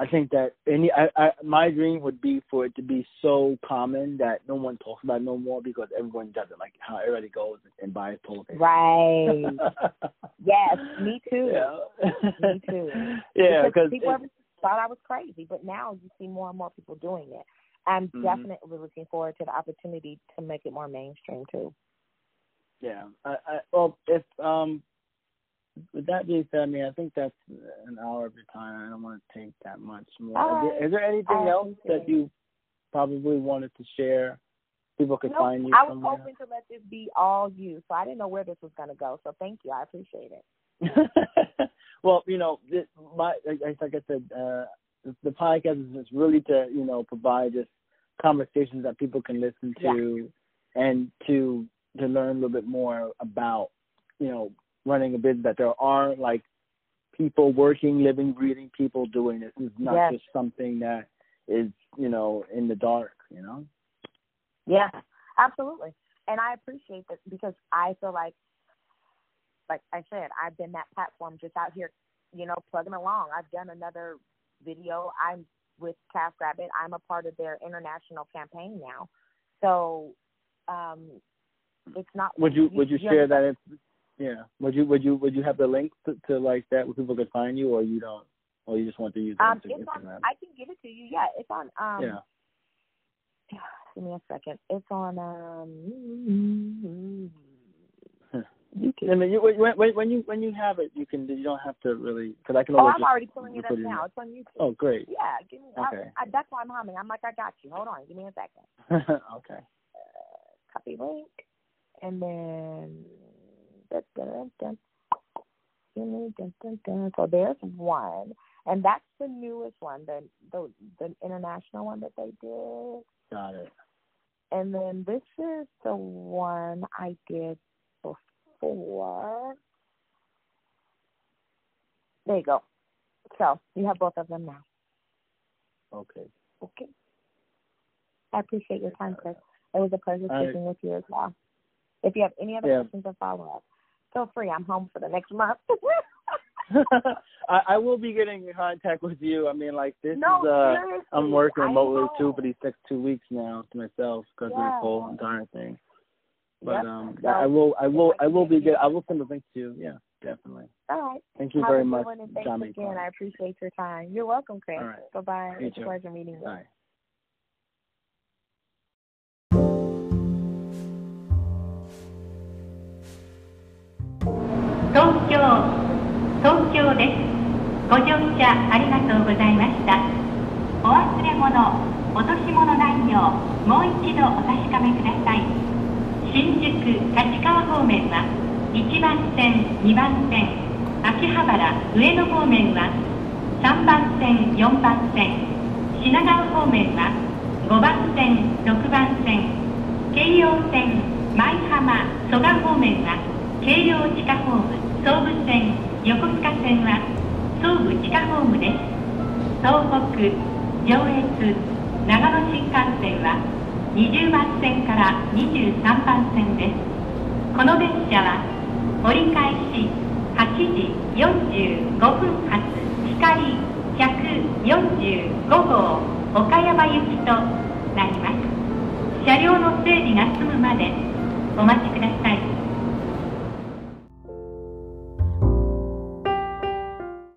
I think that any I, I my dream would be for it to be so common that no one talks about it no more because everyone does it. Like how everybody goes and buys toilet paper. Right. yes, me too. Yeah. Me too. yeah, because people ever thought I was crazy, but now you see more and more people doing it. I'm Mhm. definitely looking forward to the opportunity to make it more mainstream too. Yeah. I, I, well, if um, with that being said, I mean, I think that's an hour of your time. I don't want to take that much more. Is, there, right. is there anything I else that you probably wanted to share? People could find you I was somewhere. hoping to let this be all you, so I didn't know where this was going to go. So thank you, I appreciate it. well, you know, this, my like, like I said, uh, the, podcast is just really to you know provide just conversations that people can listen to and to to learn a little bit more about you know running a business. That there are like people working, living, breathing people doing this. It's not Yes. just something that is you know in the dark. You know. Yeah, absolutely. And I appreciate that because I feel like, like I said, I've been that platform just out here, you know, plugging along. I've done another video. I'm with TaskRabbit. I'm a part of their international campaign now. So, um, it's not. Would you would you share that? Yeah. Would you would you would you have the link to, to like that where people could find you, or you don't, or you just want to use the Um, Insta- it's on. I can give it to you. Yeah, it's on. Um, yeah. Give me a second. It's on. Um, you can. I mean, you, when, when you when you have it, you can you don't have to really because I can Oh, always I'm just already pulling it up in- now. It's on YouTube. Oh, great. Yeah, give me. Okay. I, I, that's why I'm humming. I'm like, I got you. Hold on. Give me a second. okay. Uh, copy link, and then. So there's one, and that's the newest one, the the the international one that they did. Got it. And then this is the one I did before. There you go. So you have both of them now. Okay. Okay. I appreciate your time, Chris. It was a pleasure right. speaking with you as well. If you have any other Yeah. questions or follow up, feel free. I'm home for the next month. I, I will be getting in contact with you. I mean, like this no, is uh, seriously, I'm working remotely too for these next two weeks now to myself because of Yeah. this whole entire thing. But Yep. um, So, I will, I will, I will be if I will send the link to you. Yeah, definitely. All right. Thank you Have very much, one, and thanks Tommy. again. I appreciate your time. You're welcome, Chris. All right. Bye bye. It's a pleasure meeting you. Bye. 東京東京です。ご乗車ありがとうございました。お忘れ物落とし物ないようもう一度お確かめください。新宿立川方面は1番線2番線。秋葉原上野方面は3番線4番線。品川方面は5番線6番線。京葉線舞浜蘇我方面は京葉地下ホーム総武線横須賀線は総武地下ホームです。東北上越長野新幹線は20番線から23番線です。この電車は折り返し8時45分発光145号岡山行きとなります。車両の整備が済むまでお待ちください。